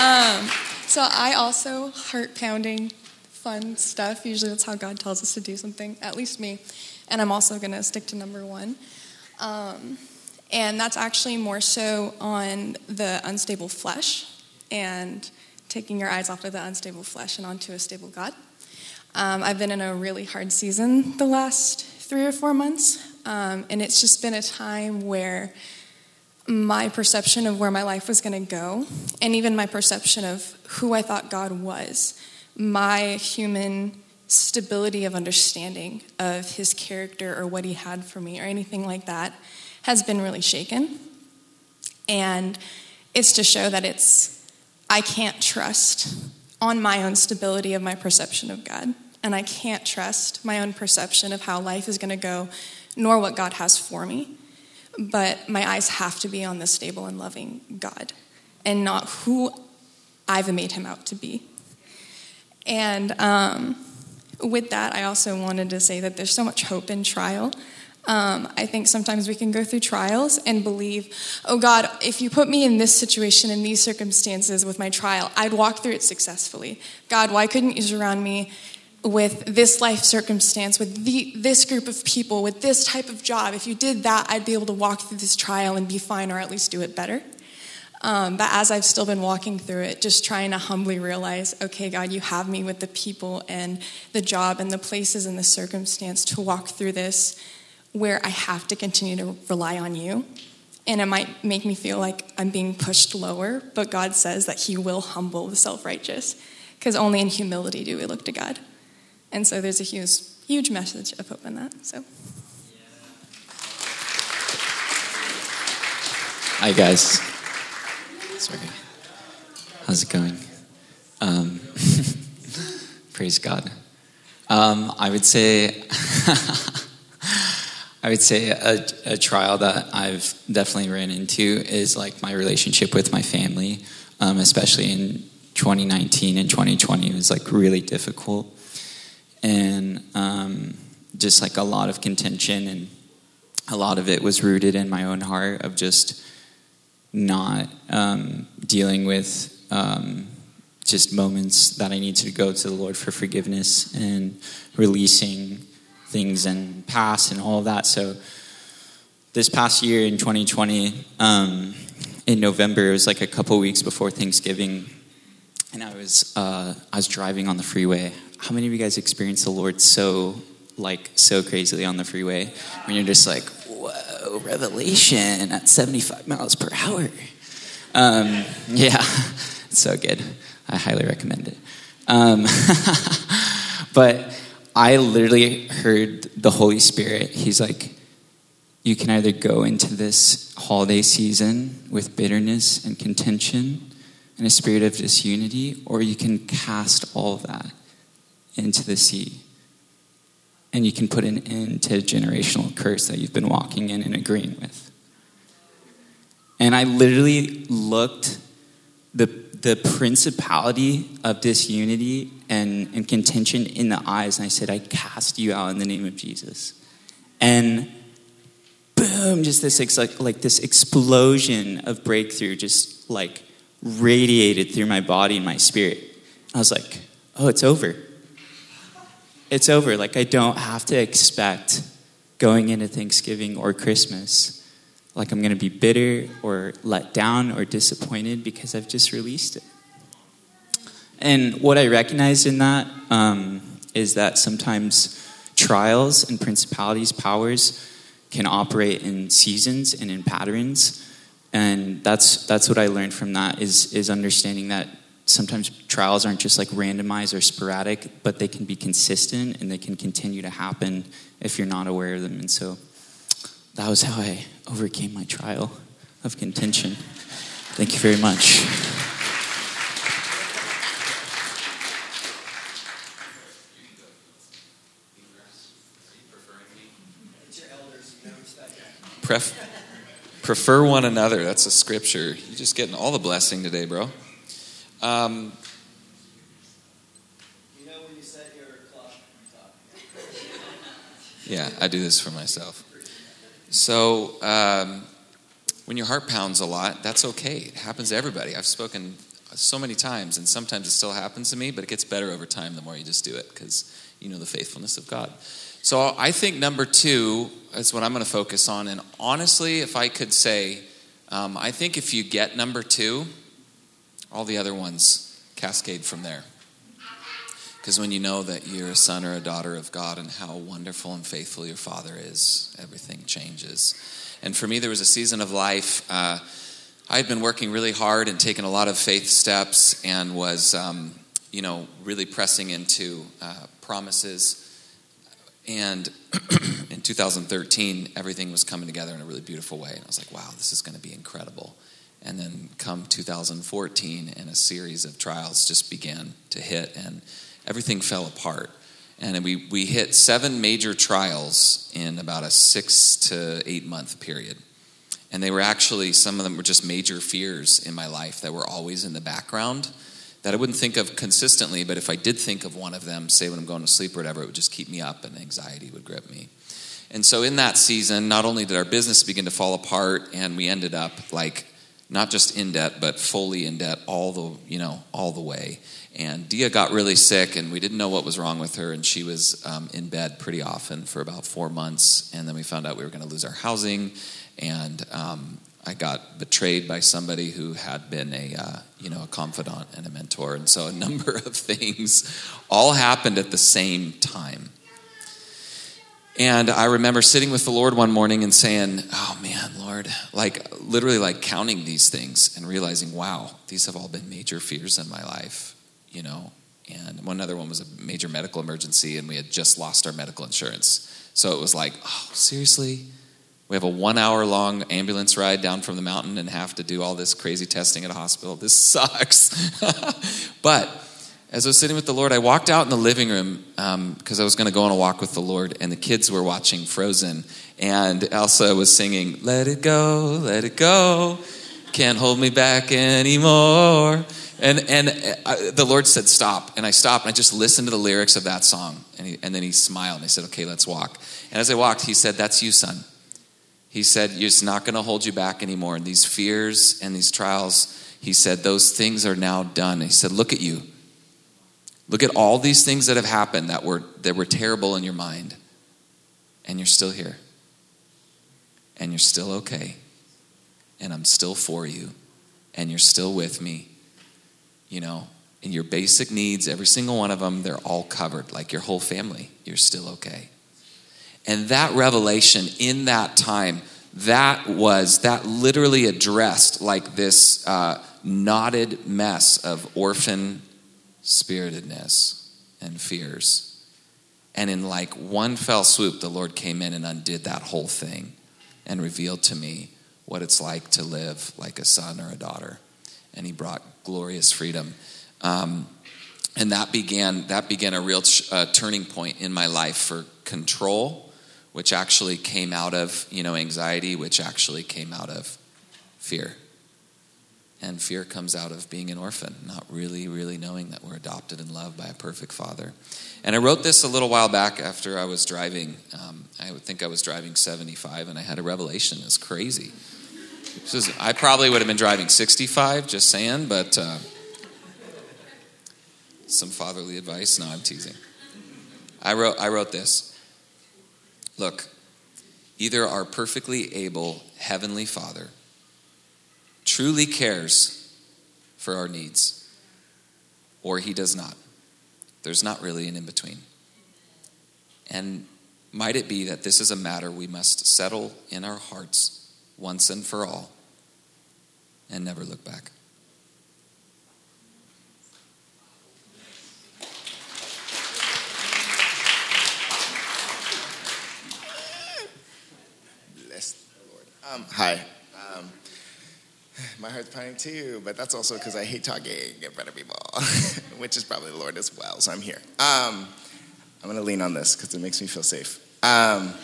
um, so I also heart pounding, fun stuff. Usually that's how God tells us to do something, at least me and I'm also going to stick to number one. Um, and that's actually more so on the unstable flesh and taking your eyes off of the unstable flesh and onto a stable God. Um, I've been in a really hard season the last three or four months, um, and it's just been a time where my perception of where my life was going to go, and even my perception of who I thought God was, my human stability of understanding of his character or what he had for me or anything like that has been really shaken. And it's to show that it's, I can't trust on my own stability of my perception of God. And I can't trust my own perception of how life is going to go, nor what God has for me. But my eyes have to be on the stable and loving God and not who I've made him out to be. And um, with that, I also wanted to say that there's so much hope in trial. Um, I think sometimes we can go through trials and believe, oh God, if you put me in this situation, in these circumstances with my trial, I'd walk through it successfully. God, why couldn't you surround me with this life circumstance, with the, this group of people, with this type of job? If you did that, I'd be able to walk through this trial and be fine or at least do it better. Um, but as I've still been walking through it, just trying to humbly realize, okay, God, you have me with the people and the job and the places and the circumstance to walk through this where I have to continue to rely on you. And it might make me feel like I'm being pushed lower, but God says that He will humble the self righteous because only in humility do we look to God. And so there's a huge, huge message of hope in that. So. Hi, guys. Sorry. How's it going? Um, praise God. Um, I would say, I would say a, a, trial that I've definitely ran into is like my relationship with my family, um, especially in 2019 and 2020. It was like really difficult, and um, just like a lot of contention, and a lot of it was rooted in my own heart of just not um, dealing with um, just moments that I need to go to the Lord for forgiveness and releasing things and past and all of that. So this past year in 2020, um, in November, it was like a couple weeks before Thanksgiving, and I was uh, I was driving on the freeway. How many of you guys experienced the Lord so like so crazily on the freeway when you're just like, whoa, revelation at 75 miles per hour. Um, yeah, it's so good. I highly recommend it. Um, but I literally heard the Holy Spirit. He's like, you can either go into this holiday season with bitterness and contention and a spirit of disunity, or you can cast all that into the sea and you can put an end to a generational curse that you've been walking in and agreeing with. And I literally looked the, the principality of disunity and, and contention in the eyes, and I said, I cast you out in the name of Jesus. And boom, just this ex- like, like this explosion of breakthrough just like radiated through my body and my spirit. I was like, oh, it's over. It's over. Like, I don't have to expect going into Thanksgiving or Christmas like I'm going to be bitter or let down or disappointed because I've just released it. And what I recognize in that um, is that sometimes trials and principalities, powers can operate in seasons and in patterns. And that's, that's what I learned from that is, is understanding that sometimes trials aren't just like randomized or sporadic, but they can be consistent and they can continue to happen if you're not aware of them. And so that was how I overcame my trial of contention. Thank you very much. Pref- prefer one another. That's a scripture. You're just getting all the blessing today, bro. Um, You know when you set your clock, yeah, I do this for myself. So, um, when your heart pounds a lot, that's okay. It happens to everybody. I've spoken so many times, and sometimes it still happens to me, but it gets better over time the more you just do it because you know the faithfulness of God. So, I think number two is what I'm going to focus on. And honestly, if I could say, um, I think if you get number two, all the other ones cascade from there. Because when you know that you're a son or a daughter of God and how wonderful and faithful your father is, everything changes. And for me, there was a season of life. Uh, I had been working really hard and taken a lot of faith steps and was, um, you know, really pressing into uh, promises. And in 2013, everything was coming together in a really beautiful way. And I was like, wow, this is going to be incredible. And then come 2014, and a series of trials just began to hit. And everything fell apart. And we, we hit seven major trials in about a six to eight month period. And they were actually, some of them were just major fears in my life that were always in the background that I wouldn't think of consistently, but if I did think of one of them, say when I'm going to sleep or whatever, it would just keep me up and anxiety would grip me. And so in that season, not only did our business begin to fall apart and we ended up like not just in debt, but fully in debt all the, you know, all the way. And Dia got really sick, and we didn't know what was wrong with her, and she was um, in bed pretty often for about four months. And then we found out we were going to lose our housing, and um, I got betrayed by somebody who had been a, uh, you know, a confidant and a mentor. And so a number of things all happened at the same time. And I remember sitting with the Lord one morning and saying, Oh man, Lord, like literally like counting these things and realizing, wow, these have all been major fears in my life, you know. And one other one was a major medical emergency, and we had just lost our medical insurance. So it was like, oh, seriously? We have a one hour long ambulance ride down from the mountain and have to do all this crazy testing at a hospital. This sucks. but as I was sitting with the Lord, I walked out in the living room because um, I was going to go on a walk with the Lord, and the kids were watching Frozen. And Elsa was singing, Let it go, let it go, can't hold me back anymore. And, and I, the Lord said, Stop. And I stopped, and I just listened to the lyrics of that song. And, he, and then he smiled, and I said, Okay, let's walk. And as I walked, he said, That's you, son. He said, It's not going to hold you back anymore. And these fears and these trials, he said, Those things are now done. He said, Look at you. Look at all these things that have happened that were, that were terrible in your mind, and you're still here. And you're still okay. And I'm still for you. And you're still with me. You know, and your basic needs, every single one of them, they're all covered. Like your whole family, you're still okay. And that revelation in that time, that was, that literally addressed like this uh, knotted mess of orphan spiritedness and fears. And in like one fell swoop, the Lord came in and undid that whole thing and revealed to me what it's like to live like a son or a daughter. And He brought glorious freedom. Um, and that began that began a real uh, turning point in my life for control, which actually came out of you know anxiety, which actually came out of fear. And fear comes out of being an orphan, not really, really knowing that we're adopted and loved by a perfect father. And I wrote this a little while back after I was driving. Um, I would think I was driving 75, and I had a revelation. It's crazy. Is, I probably would have been driving 65, just saying, but uh, some fatherly advice. No, I'm teasing. I wrote, I wrote this. Look, either our perfectly able Heavenly Father truly cares for our needs, or He does not. There's not really an in between. And might it be that this is a matter we must settle in our hearts once and for all and never look back? Bless the Lord. Um, hi. My heart's pounding too, but that's also because I hate talking in front of people, which is probably the Lord as well. So I'm here. Um, I'm going to lean on this because it makes me feel safe. Um,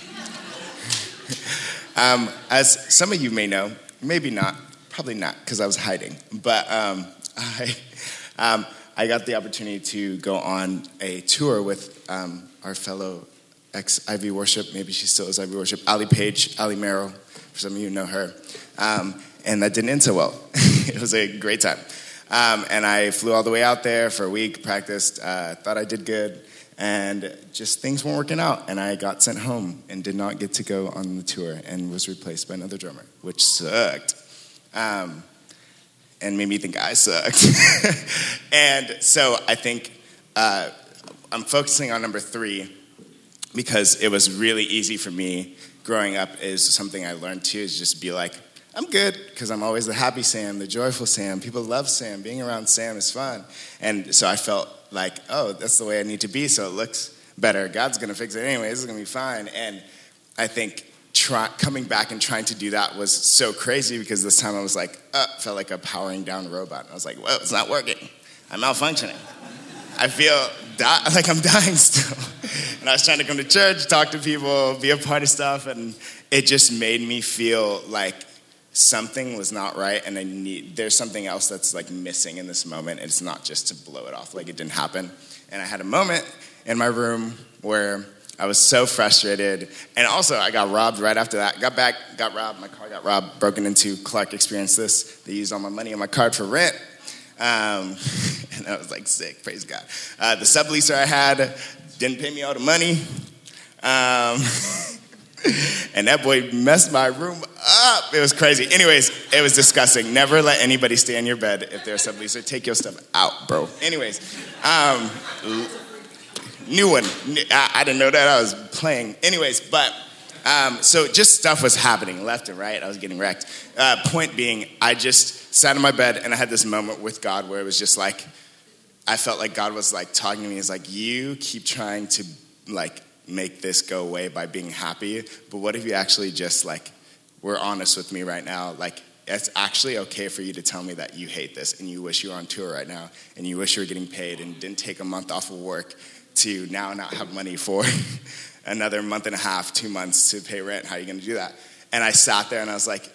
um, as some of you may know, maybe not, probably not because I was hiding, but um, I, um, I got the opportunity to go on a tour with um, our fellow ex Ivy Worship, maybe she still is Ivy Worship, Ali Page, Ali Merrill, for some of you know her. Um, and that didn't end so well. it was a great time. Um, and I flew all the way out there for a week, practiced, uh, thought I did good, and just things weren't working out. And I got sent home and did not get to go on the tour and was replaced by another drummer, which sucked. Um, and made me think I sucked. and so I think uh, I'm focusing on number three because it was really easy for me growing up is something I learned too is just be like, I'm good because I'm always the happy Sam, the joyful Sam. People love Sam. Being around Sam is fun. And so I felt like, oh, that's the way I need to be so it looks better. God's going to fix it anyway. This is going to be fine. And I think try, coming back and trying to do that was so crazy because this time I was like, uh, felt like a powering down robot. I was like, well, it's not working. I'm malfunctioning. I feel di- like I'm dying still. and I was trying to come to church, talk to people, be a part of stuff, and it just made me feel like something was not right and I need there's something else that's like missing in this moment. It's not just to blow it off like it didn't happen. And I had a moment in my room where I was so frustrated. And also I got robbed right after that. Got back, got robbed, my car got robbed, broken into. Clark experienced this. They used all my money on my card for rent. Um, and I was like sick, praise God. Uh, the subleaser I had didn't pay me all the money. Um, and that boy messed my room up. It was crazy. Anyways, it was disgusting. Never let anybody stay in your bed if they're a subleaser. Take your stuff out, bro. Anyways, um, new one. I, I, didn't know that I was playing. Anyways, but um, so just stuff was happening left and right. I was getting wrecked. Uh, point being, I just sat in my bed and I had this moment with God where it was just like, I felt like God was like talking to me. He's like, you keep trying to like make this go away by being happy. But what if you actually just like were honest with me right now? Like, it's actually okay for you to tell me that you hate this and you wish you were on tour right now and you wish you were getting paid and didn't take a month off of work to now not have money for another month and a half, two months to pay rent. How are you going to do that? And I sat there and I was like,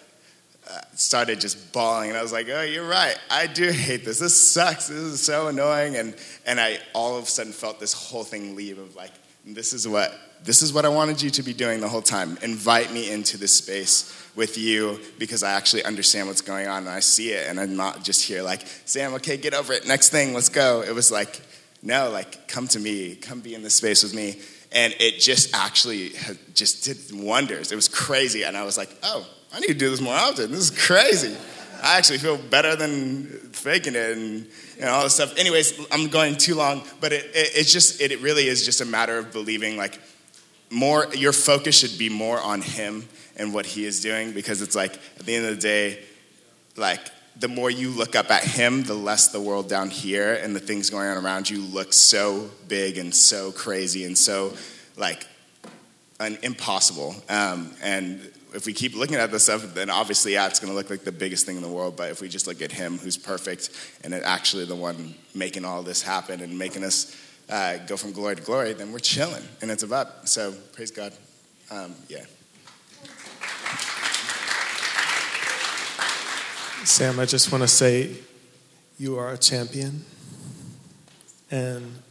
uh, started just bawling and I was like, oh, you're right. I do hate this. This sucks. This is so annoying. And, and I all of a sudden felt this whole thing leave of like, this is what this is what I wanted you to be doing the whole time. Invite me into this space with you because I actually understand what's going on and I see it and I'm not just here like, Sam, okay, get over it. Next thing, let's go. It was like, no, like come to me, come be in this space with me. And it just actually just did wonders. It was crazy. And I was like, oh, I need to do this more often. This is crazy. I actually feel better than faking it and know, all this stuff. Anyways, I'm going too long, but it, it, it's just, it, it really is just a matter of believing like more, your focus should be more on Him and what He is doing because it's like at the end of the day, like the more you look up at Him, the less the world down here and the things going on around you look so big and so crazy and so like un- impossible. Um, and if we keep looking at this stuff, then obviously, yeah, it's going to look like the biggest thing in the world. But if we just look at Him, who's perfect, and actually the one making all this happen and making us uh, go from glory to glory, then we're chilling, and it's about. So praise God. Um, yeah. Sam, I just want to say you are a champion. And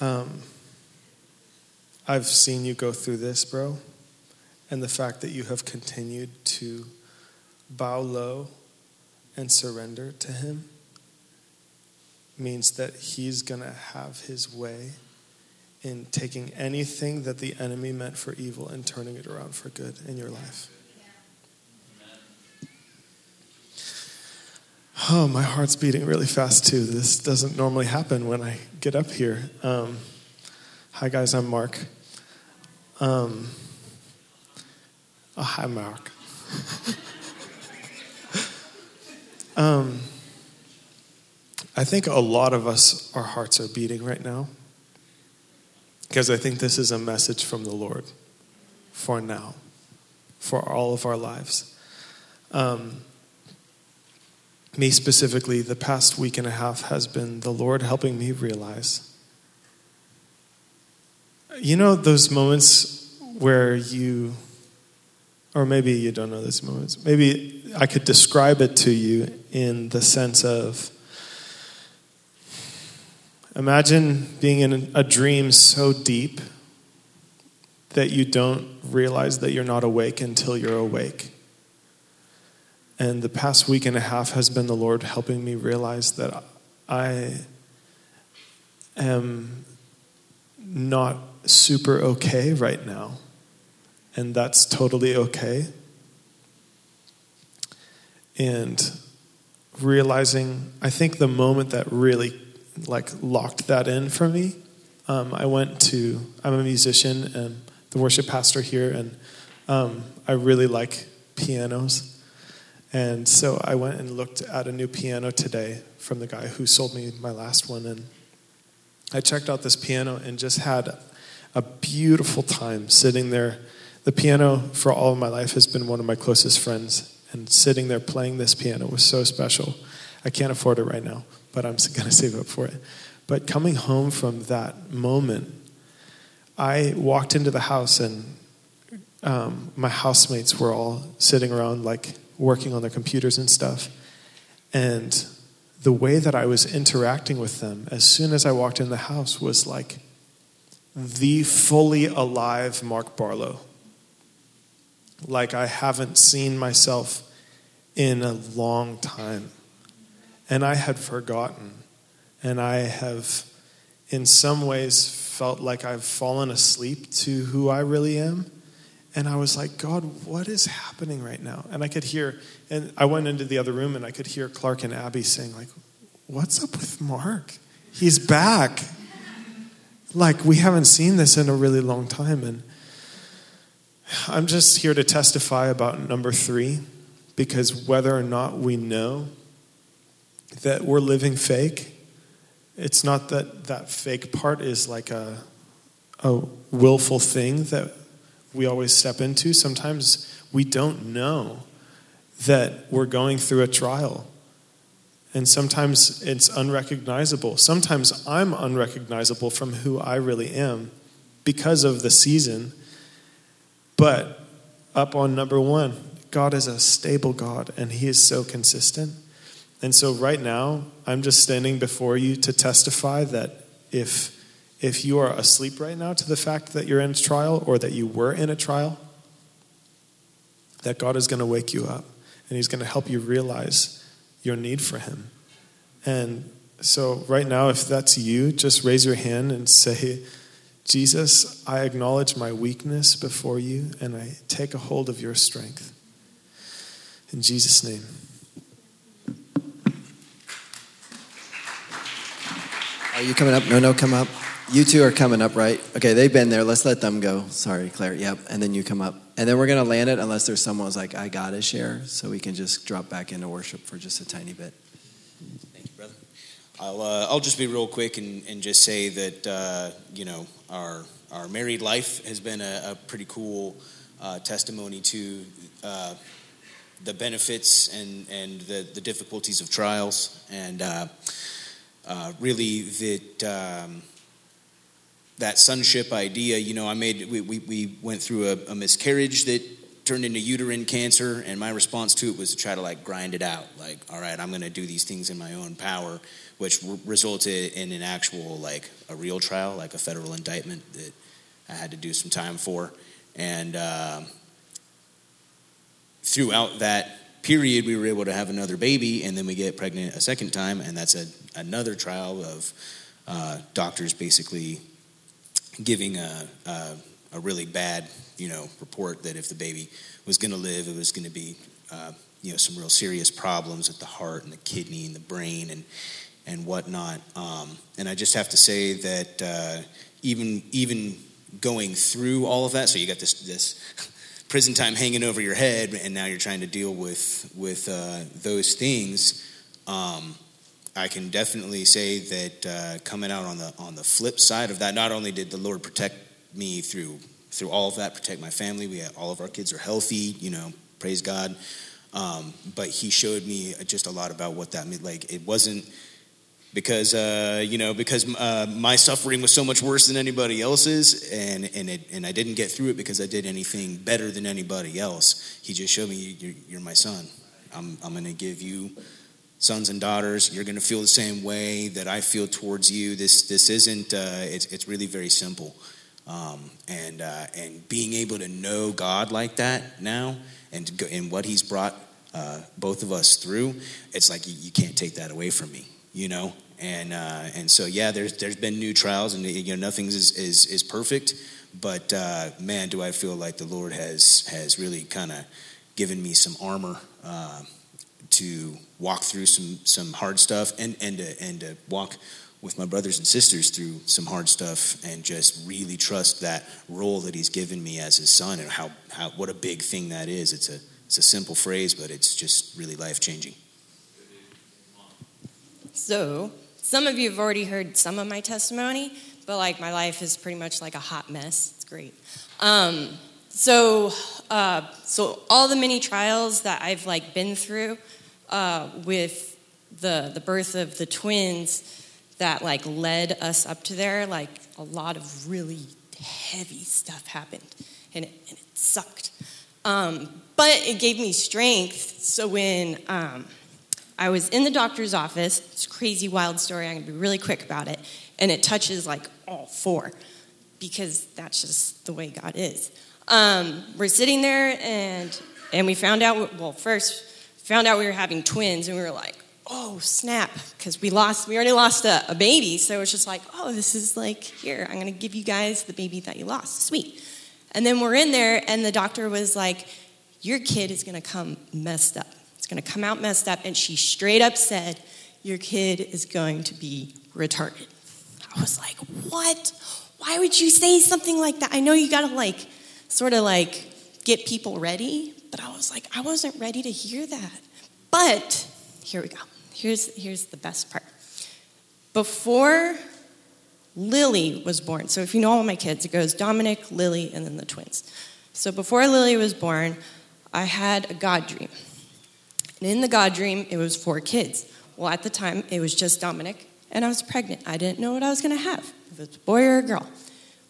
um, I've seen you go through this, bro. And the fact that you have continued to bow low and surrender to Him means that He's going to have His way in taking anything that the enemy meant for evil and turning it around for good in your life. Oh, my heart's beating really fast too. This doesn't normally happen when I get up here. Um, hi, guys, I'm Mark. Um, oh, hi, Mark. um, I think a lot of us, our hearts are beating right now because I think this is a message from the Lord for now, for all of our lives. Um, me specifically, the past week and a half has been the Lord helping me realize. You know, those moments where you, or maybe you don't know those moments, maybe I could describe it to you in the sense of imagine being in a dream so deep that you don't realize that you're not awake until you're awake. And the past week and a half has been the Lord helping me realize that I am not super okay right now. And that's totally okay. And realizing, I think the moment that really like locked that in for me, um, I went to, I'm a musician and the worship pastor here, and um, I really like pianos. And so I went and looked at a new piano today from the guy who sold me my last one. And I checked out this piano and just had a beautiful time sitting there. The piano, for all of my life, has been one of my closest friends. And sitting there playing this piano was so special. I can't afford it right now, but I'm going to save up for it. But coming home from that moment, I walked into the house and um, my housemates were all sitting around like working on their computers and stuff. And the way that I was interacting with them as soon as I walked in the house was like the fully alive Mark Barlow. Like I haven't seen myself in a long time. And I had forgotten. And I have, in some ways, felt like I've fallen asleep to who I really am. And I was like, God, what is happening right now? And I could hear, and I went into the other room and I could hear Clark and Abby saying, like, what's up with Mark? He's back. Like, we haven't seen this in a really long time. And I'm just here to testify about number three, because whether or not we know that we're living fake, it's not that that fake part is like a, a willful thing that we always step into. Sometimes we don't know that we're going through a trial. And sometimes it's unrecognizable. Sometimes I'm unrecognizable from who I really am because of the season. But up on number one, God is a stable God and He is so consistent. And so right now, I'm just standing before you to testify that if if you are asleep right now to the fact that you're in a trial or that you were in a trial, that God is going to wake you up and He's going to help you realize your need for Him. And so, right now, if that's you, just raise your hand and say, Jesus, I acknowledge my weakness before you and I take a hold of your strength. In Jesus' name. Are you coming up? No, no, come up. You two are coming up, right? Okay, they've been there. Let's let them go. Sorry, Claire. Yep. And then you come up. And then we're going to land it unless there's someone who's like, I got to share. So we can just drop back into worship for just a tiny bit. I'll, uh, I'll just be real quick and, and just say that, uh, you know, our, our married life has been a, a pretty cool uh, testimony to uh, the benefits and, and the, the difficulties of trials. And uh, uh, really, that. Um, that sonship idea, you know, I made, we, we, we went through a, a miscarriage that turned into uterine cancer, and my response to it was to try to like grind it out. Like, all right, I'm going to do these things in my own power, which re- resulted in an actual like a real trial, like a federal indictment that I had to do some time for, and uh, throughout that period, we were able to have another baby, and then we get pregnant a second time, and that's a, another trial of uh, doctors basically giving a, a, a, really bad, you know, report that if the baby was going to live, it was going to be, uh, you know, some real serious problems at the heart and the kidney and the brain and and whatnot. Um, and I just have to say that uh, even even going through all of that, so you got this this prison time hanging over your head, and now you're trying to deal with with uh, those things. Um, I can definitely say that uh, coming out on the on the flip side of that, not only did the Lord protect me through through all of that, protect my family. We had, all of our kids are healthy, you know, praise God. Um, but He showed me just a lot about what that meant. Like it wasn't because uh, you know because uh, my suffering was so much worse than anybody else's, and and it, and I didn't get through it because I did anything better than anybody else. He just showed me you're, you're my son. I'm I'm going to give you sons and daughters. You're going to feel the same way that I feel towards you. This this isn't. Uh, it's it's really very simple, um, and uh, and being able to know God like that now, and go, and what He's brought uh, both of us through, it's like you, you, can't take that away from me, you know. And uh, and so yeah, there's there's been new trials, and you know nothing is is, is perfect, but uh, man, do I feel like the Lord has has really kind of given me some armor uh, to walk through some some hard stuff and and to, and to walk with my brothers and sisters through some hard stuff and just really trust that role that he's given me as his son and how, how what a big thing that is. It's a it's a simple phrase but it's just really life changing so some of you have already heard some of my testimony but like my life is pretty much like a hot mess. It's great. Um, so uh, so all the many trials that i've like been through uh, with the the birth of the twins that like led us up to there. Like a lot of really heavy stuff happened, and it, and it sucked. Um, but it gave me strength. So when um, I was in the doctor's office, it's a crazy wild story. I'm gonna be really quick about it, and it touches like all four because that's just the way God is. Um, we're sitting there and and we found out well first found out we were having twins, and we were like, oh snap, because we lost, we already lost a, a baby. So it's just like, oh, this is like, here, I'm going to give you guys the baby that you lost. Sweet. And then we're in there, and the doctor was like, your kid is going to come messed up. It's going to come out messed up. And she straight up said, your kid is going to be retarded. I was like, what? Why would you say something like that? I know you got to like, sort of like, get people ready, but I was like, I wasn't ready to hear that. But here we go. Here's, here's the best part. Before Lily was born, so if you know all my kids, it goes Dominic, Lily, and then the twins. So before Lily was born, I had a God dream. And in the God dream, it was four kids. Well, at the time, it was just Dominic, and I was pregnant. I didn't know what I was going to have, if it was a boy or a girl.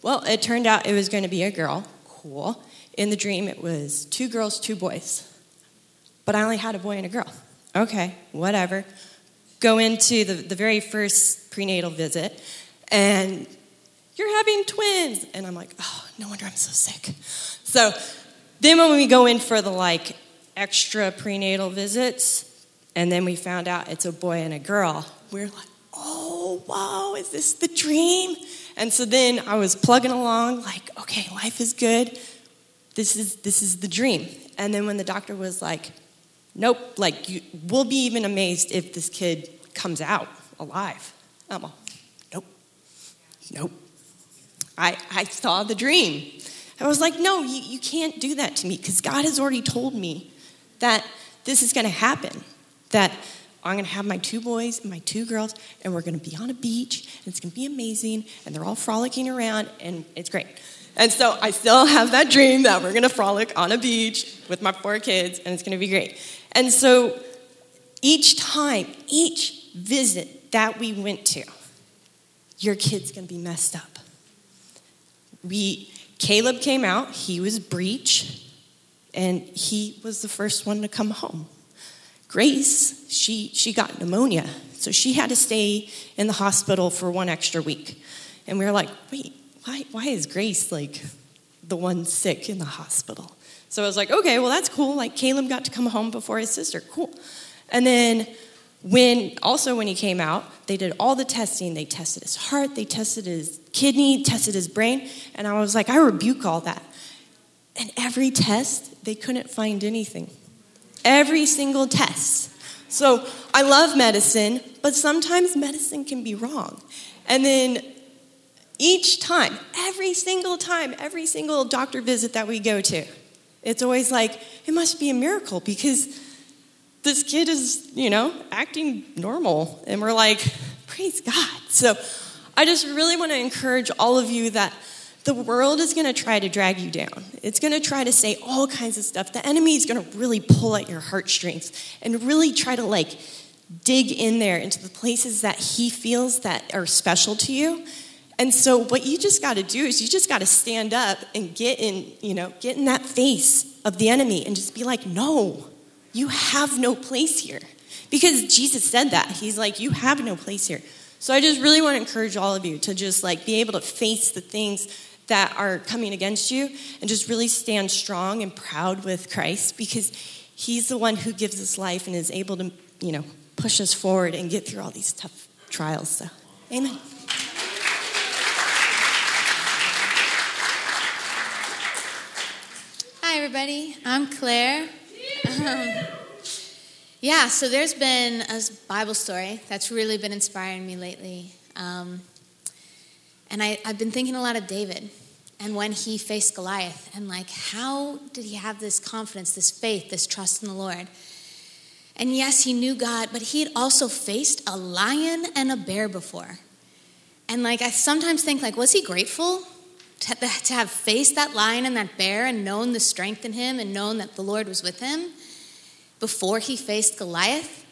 Well, it turned out it was going to be a girl. Cool. In the dream, it was two girls, two boys. But I only had a boy and a girl. Okay, whatever. Go into the, the very first prenatal visit, and you're having twins. And I'm like, oh, no wonder I'm so sick. So then when we go in for the like extra prenatal visits, and then we found out it's a boy and a girl, we're like, oh, wow, is this the dream? And so then I was plugging along, like, okay, life is good this is this is the dream and then when the doctor was like nope like you, we'll be even amazed if this kid comes out alive. Oh, I'm all nope. Nope. I i saw the dream. I was like no you, you can't do that to me because god has already told me that this is going to happen that I'm going to have my two boys and my two girls, and we're going to be on a beach, and it's going to be amazing, and they're all frolicking around, and it's great. And so I still have that dream that we're gonna frolic on a beach with my four kids and it's gonna be great. And so each time, each visit that we went to, your kid's gonna be messed up. We, Caleb came out, he was breech, and he was the first one to come home. Grace, she, she got pneumonia, so she had to stay in the hospital for one extra week. And we were like, wait, why, why is Grace like the one sick in the hospital? So I was like, okay, well, that's cool. Like, Caleb got to come home before his sister. Cool. And then when also when he came out they did all the testing they tested his heart they tested his kidney tested his brain and i was like i rebuke all that and every test they couldn't find anything every single test so i love medicine but sometimes medicine can be wrong and then each time every single time every single doctor visit that we go to it's always like it must be a miracle because this kid is, you know, acting normal. And we're like, praise God. So I just really want to encourage all of you that the world is going to try to drag you down. It's going to try to say all kinds of stuff. The enemy is going to really pull at your heartstrings and really try to like dig in there into the places that he feels that are special to you. And so what you just got to do is you just got to stand up and get in, you know, get in that face of the enemy and just be like, "No. You have no place here. Because Jesus said that. He's like, You have no place here. So I just really want to encourage all of you to just like be able to face the things that are coming against you and just really stand strong and proud with Christ because he's the one who gives us life and is able to, you know, push us forward and get through all these tough trials. So, amen. Hi, everybody. I'm Claire. Um, yeah, so there's been a Bible story that's really been inspiring me lately. Um, and I, I've been thinking a lot of David and when he faced Goliath and like, how did he have this confidence, this faith, this trust in the Lord? And yes, he knew God, but he had also faced a lion and a bear before. And like, I sometimes think, like, was he grateful to, have faced that lion and that bear and known the strength in him and known that the Lord was with him before he faced Goliath.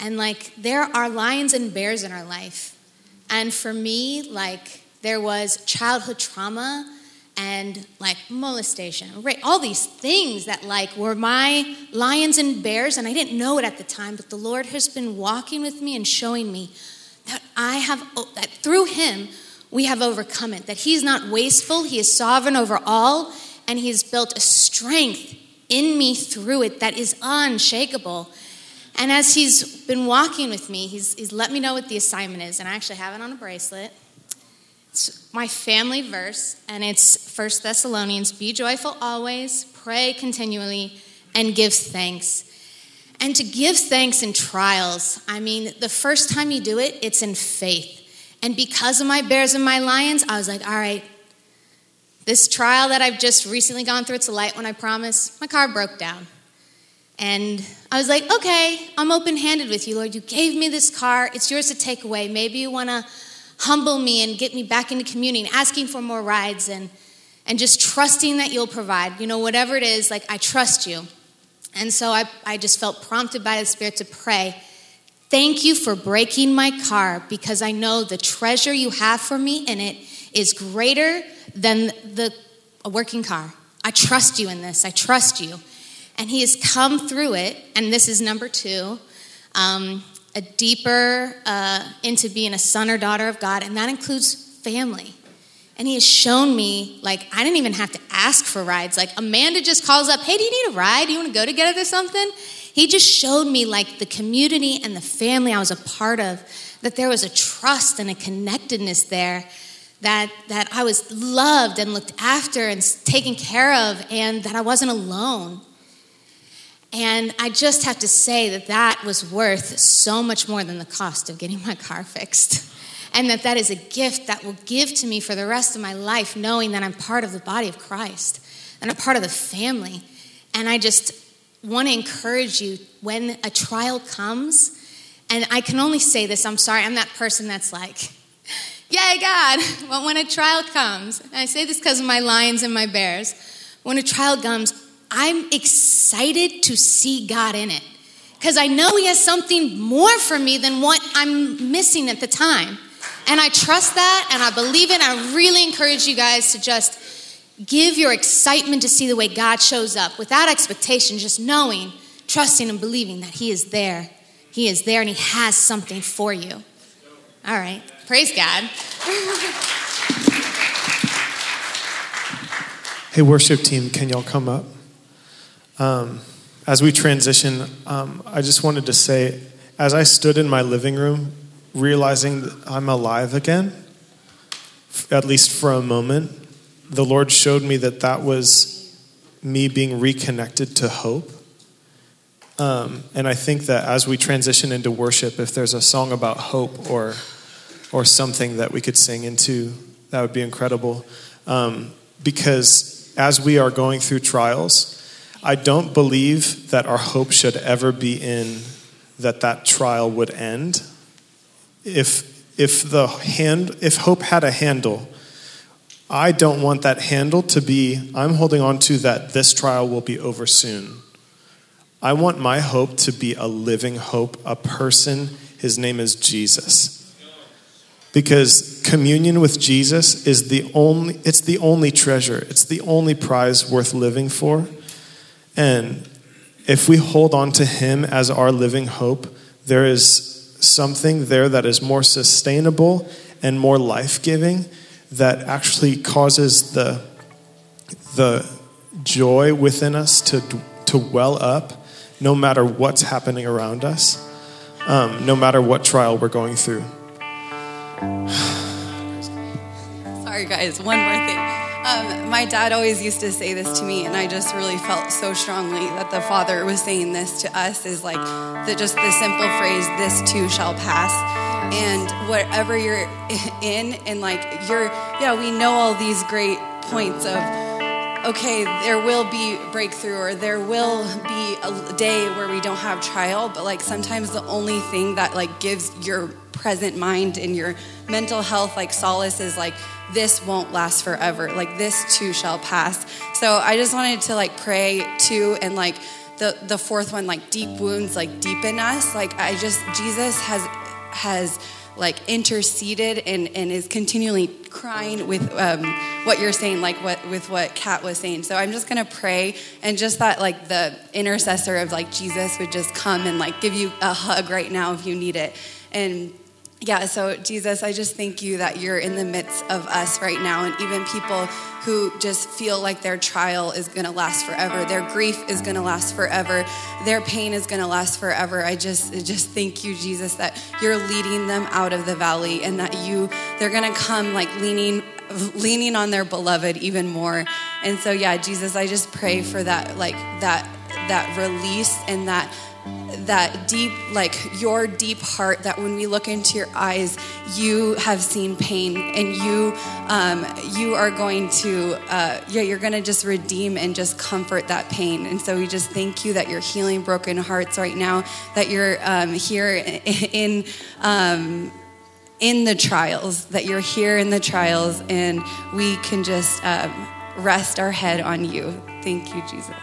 And like, there are lions and bears in our life. And for me, like, there was childhood trauma and like molestation, all these things that like were my lions and bears, and I didn't know it at the time, but the Lord has been walking with me and showing me that I have that through Him we have overcome it, that He's not wasteful, He is sovereign over all, and He has built a strength in me through it that is unshakable. And as He's been walking with me, He's, he's let me know what the assignment is, and I actually have it on a bracelet. It's my family verse, and it's 1 Thessalonians Be joyful always, pray continually, and give thanks. And to give thanks in trials, I mean, the first time you do it, it's in faith. And because of my bears and my lions, I was like, all right, this trial that I've just recently gone through, it's a light one, I promise. My car broke down. And I was like, okay, I'm open handed with you, Lord. You gave me this car, it's yours to take away. Maybe you want to humble me and get me back into communing, asking for more rides and, and just trusting that you'll provide. You know, whatever it is, like, I trust you. And so I, I just felt prompted by the Spirit to pray Thank you for breaking my car because I know the treasure you have for me in it is greater than the a working car. I trust you in this. I trust you. And he has come through it, and this is number two um, a deeper uh, into being a son or daughter of God, and that includes family. And he has shown me, like, I didn't even have to ask for rides. Like, Amanda just calls up, hey, do you need a ride? Do you want to go together or something? He just showed me like the community and the family I was a part of, that there was a trust and a connectedness there, that, that I was loved and looked after and taken care of, and that I wasn't alone. And I just have to say that that was worth so much more than the cost of getting my car fixed. And that that is a gift that will give to me for the rest of my life, knowing that I'm part of the body of Christ and I'm part of the family. And I just want to encourage you when a trial comes, and I can only say this, I'm sorry, I'm that person that's like, Yay, God. But when a trial comes, and I say this because of my lions and my bears, when a trial comes, I'm excited to see God in it. Because I know He has something more for me than what I'm missing at the time. And I trust that and I believe it. I really encourage you guys to just Give your excitement to see the way God shows up without expectation, just knowing, trusting, and believing that He is there. He is there and He has something for you. All right. Praise God. Hey, worship team, can y'all come up? Um, as we transition, um, I just wanted to say, as I stood in my living room, realizing that I'm alive again, at least for a moment, the Lord showed me that that was me being reconnected to hope. Um, and I think that as we transition into worship, if there's a song about hope or or something that we could sing into, that would be incredible. Um, because as we are going through trials, I don't believe that our hope should ever be in that that trial would end. If if the hand if hope had a handle, I don't want that handle to be I'm holding on to that this trial will be over soon. I want my hope to be a living hope, a person. His name is Jesus. Because communion with Jesus is the only it's the only treasure. It's the only prize worth living for. And if we hold on to him as our living hope, there is something there that is more sustainable and more life-giving that actually causes the the joy within us to to well up no matter what's happening around us, um, no matter what trial we're going through. Sorry, guys, one more thing. Um, my dad always used to say this to me, and I just really felt so strongly that the Father was saying this to us is like the, just the simple phrase, this too shall pass. And whatever you're in, and like you're, yeah, we know all these great points of, okay, there will be breakthrough or there will be a day where we don't have trial, but like sometimes the only thing that like gives your present mind and your mental health like solace is like this won't last forever. Like this too shall pass. So I just wanted to like pray too and like the the fourth one like deep wounds like deepen us. Like I just Jesus has has like interceded and, and is continually crying with um, what you're saying, like what with what Kat was saying. So I'm just gonna pray and just that like the intercessor of like Jesus would just come and like give you a hug right now if you need it. And yeah, so Jesus, I just thank you that you're in the midst of us right now, and even people who just feel like their trial is gonna last forever, their grief is gonna last forever, their pain is gonna last forever. I just, just thank you, Jesus, that you're leading them out of the valley, and that you, they're gonna come like leaning, leaning on their beloved even more. And so, yeah, Jesus, I just pray for that, like that, that release and that that deep, like your deep heart, that when we look into your eyes, you have seen pain and you, um, you are going to, uh, yeah, you're going to just redeem and just comfort that pain. And so we just thank you that you're healing broken hearts right now, that you're um, here in, um, in the trials, that you're here in the trials, and we can just um, rest our head on you. Thank you, Jesus.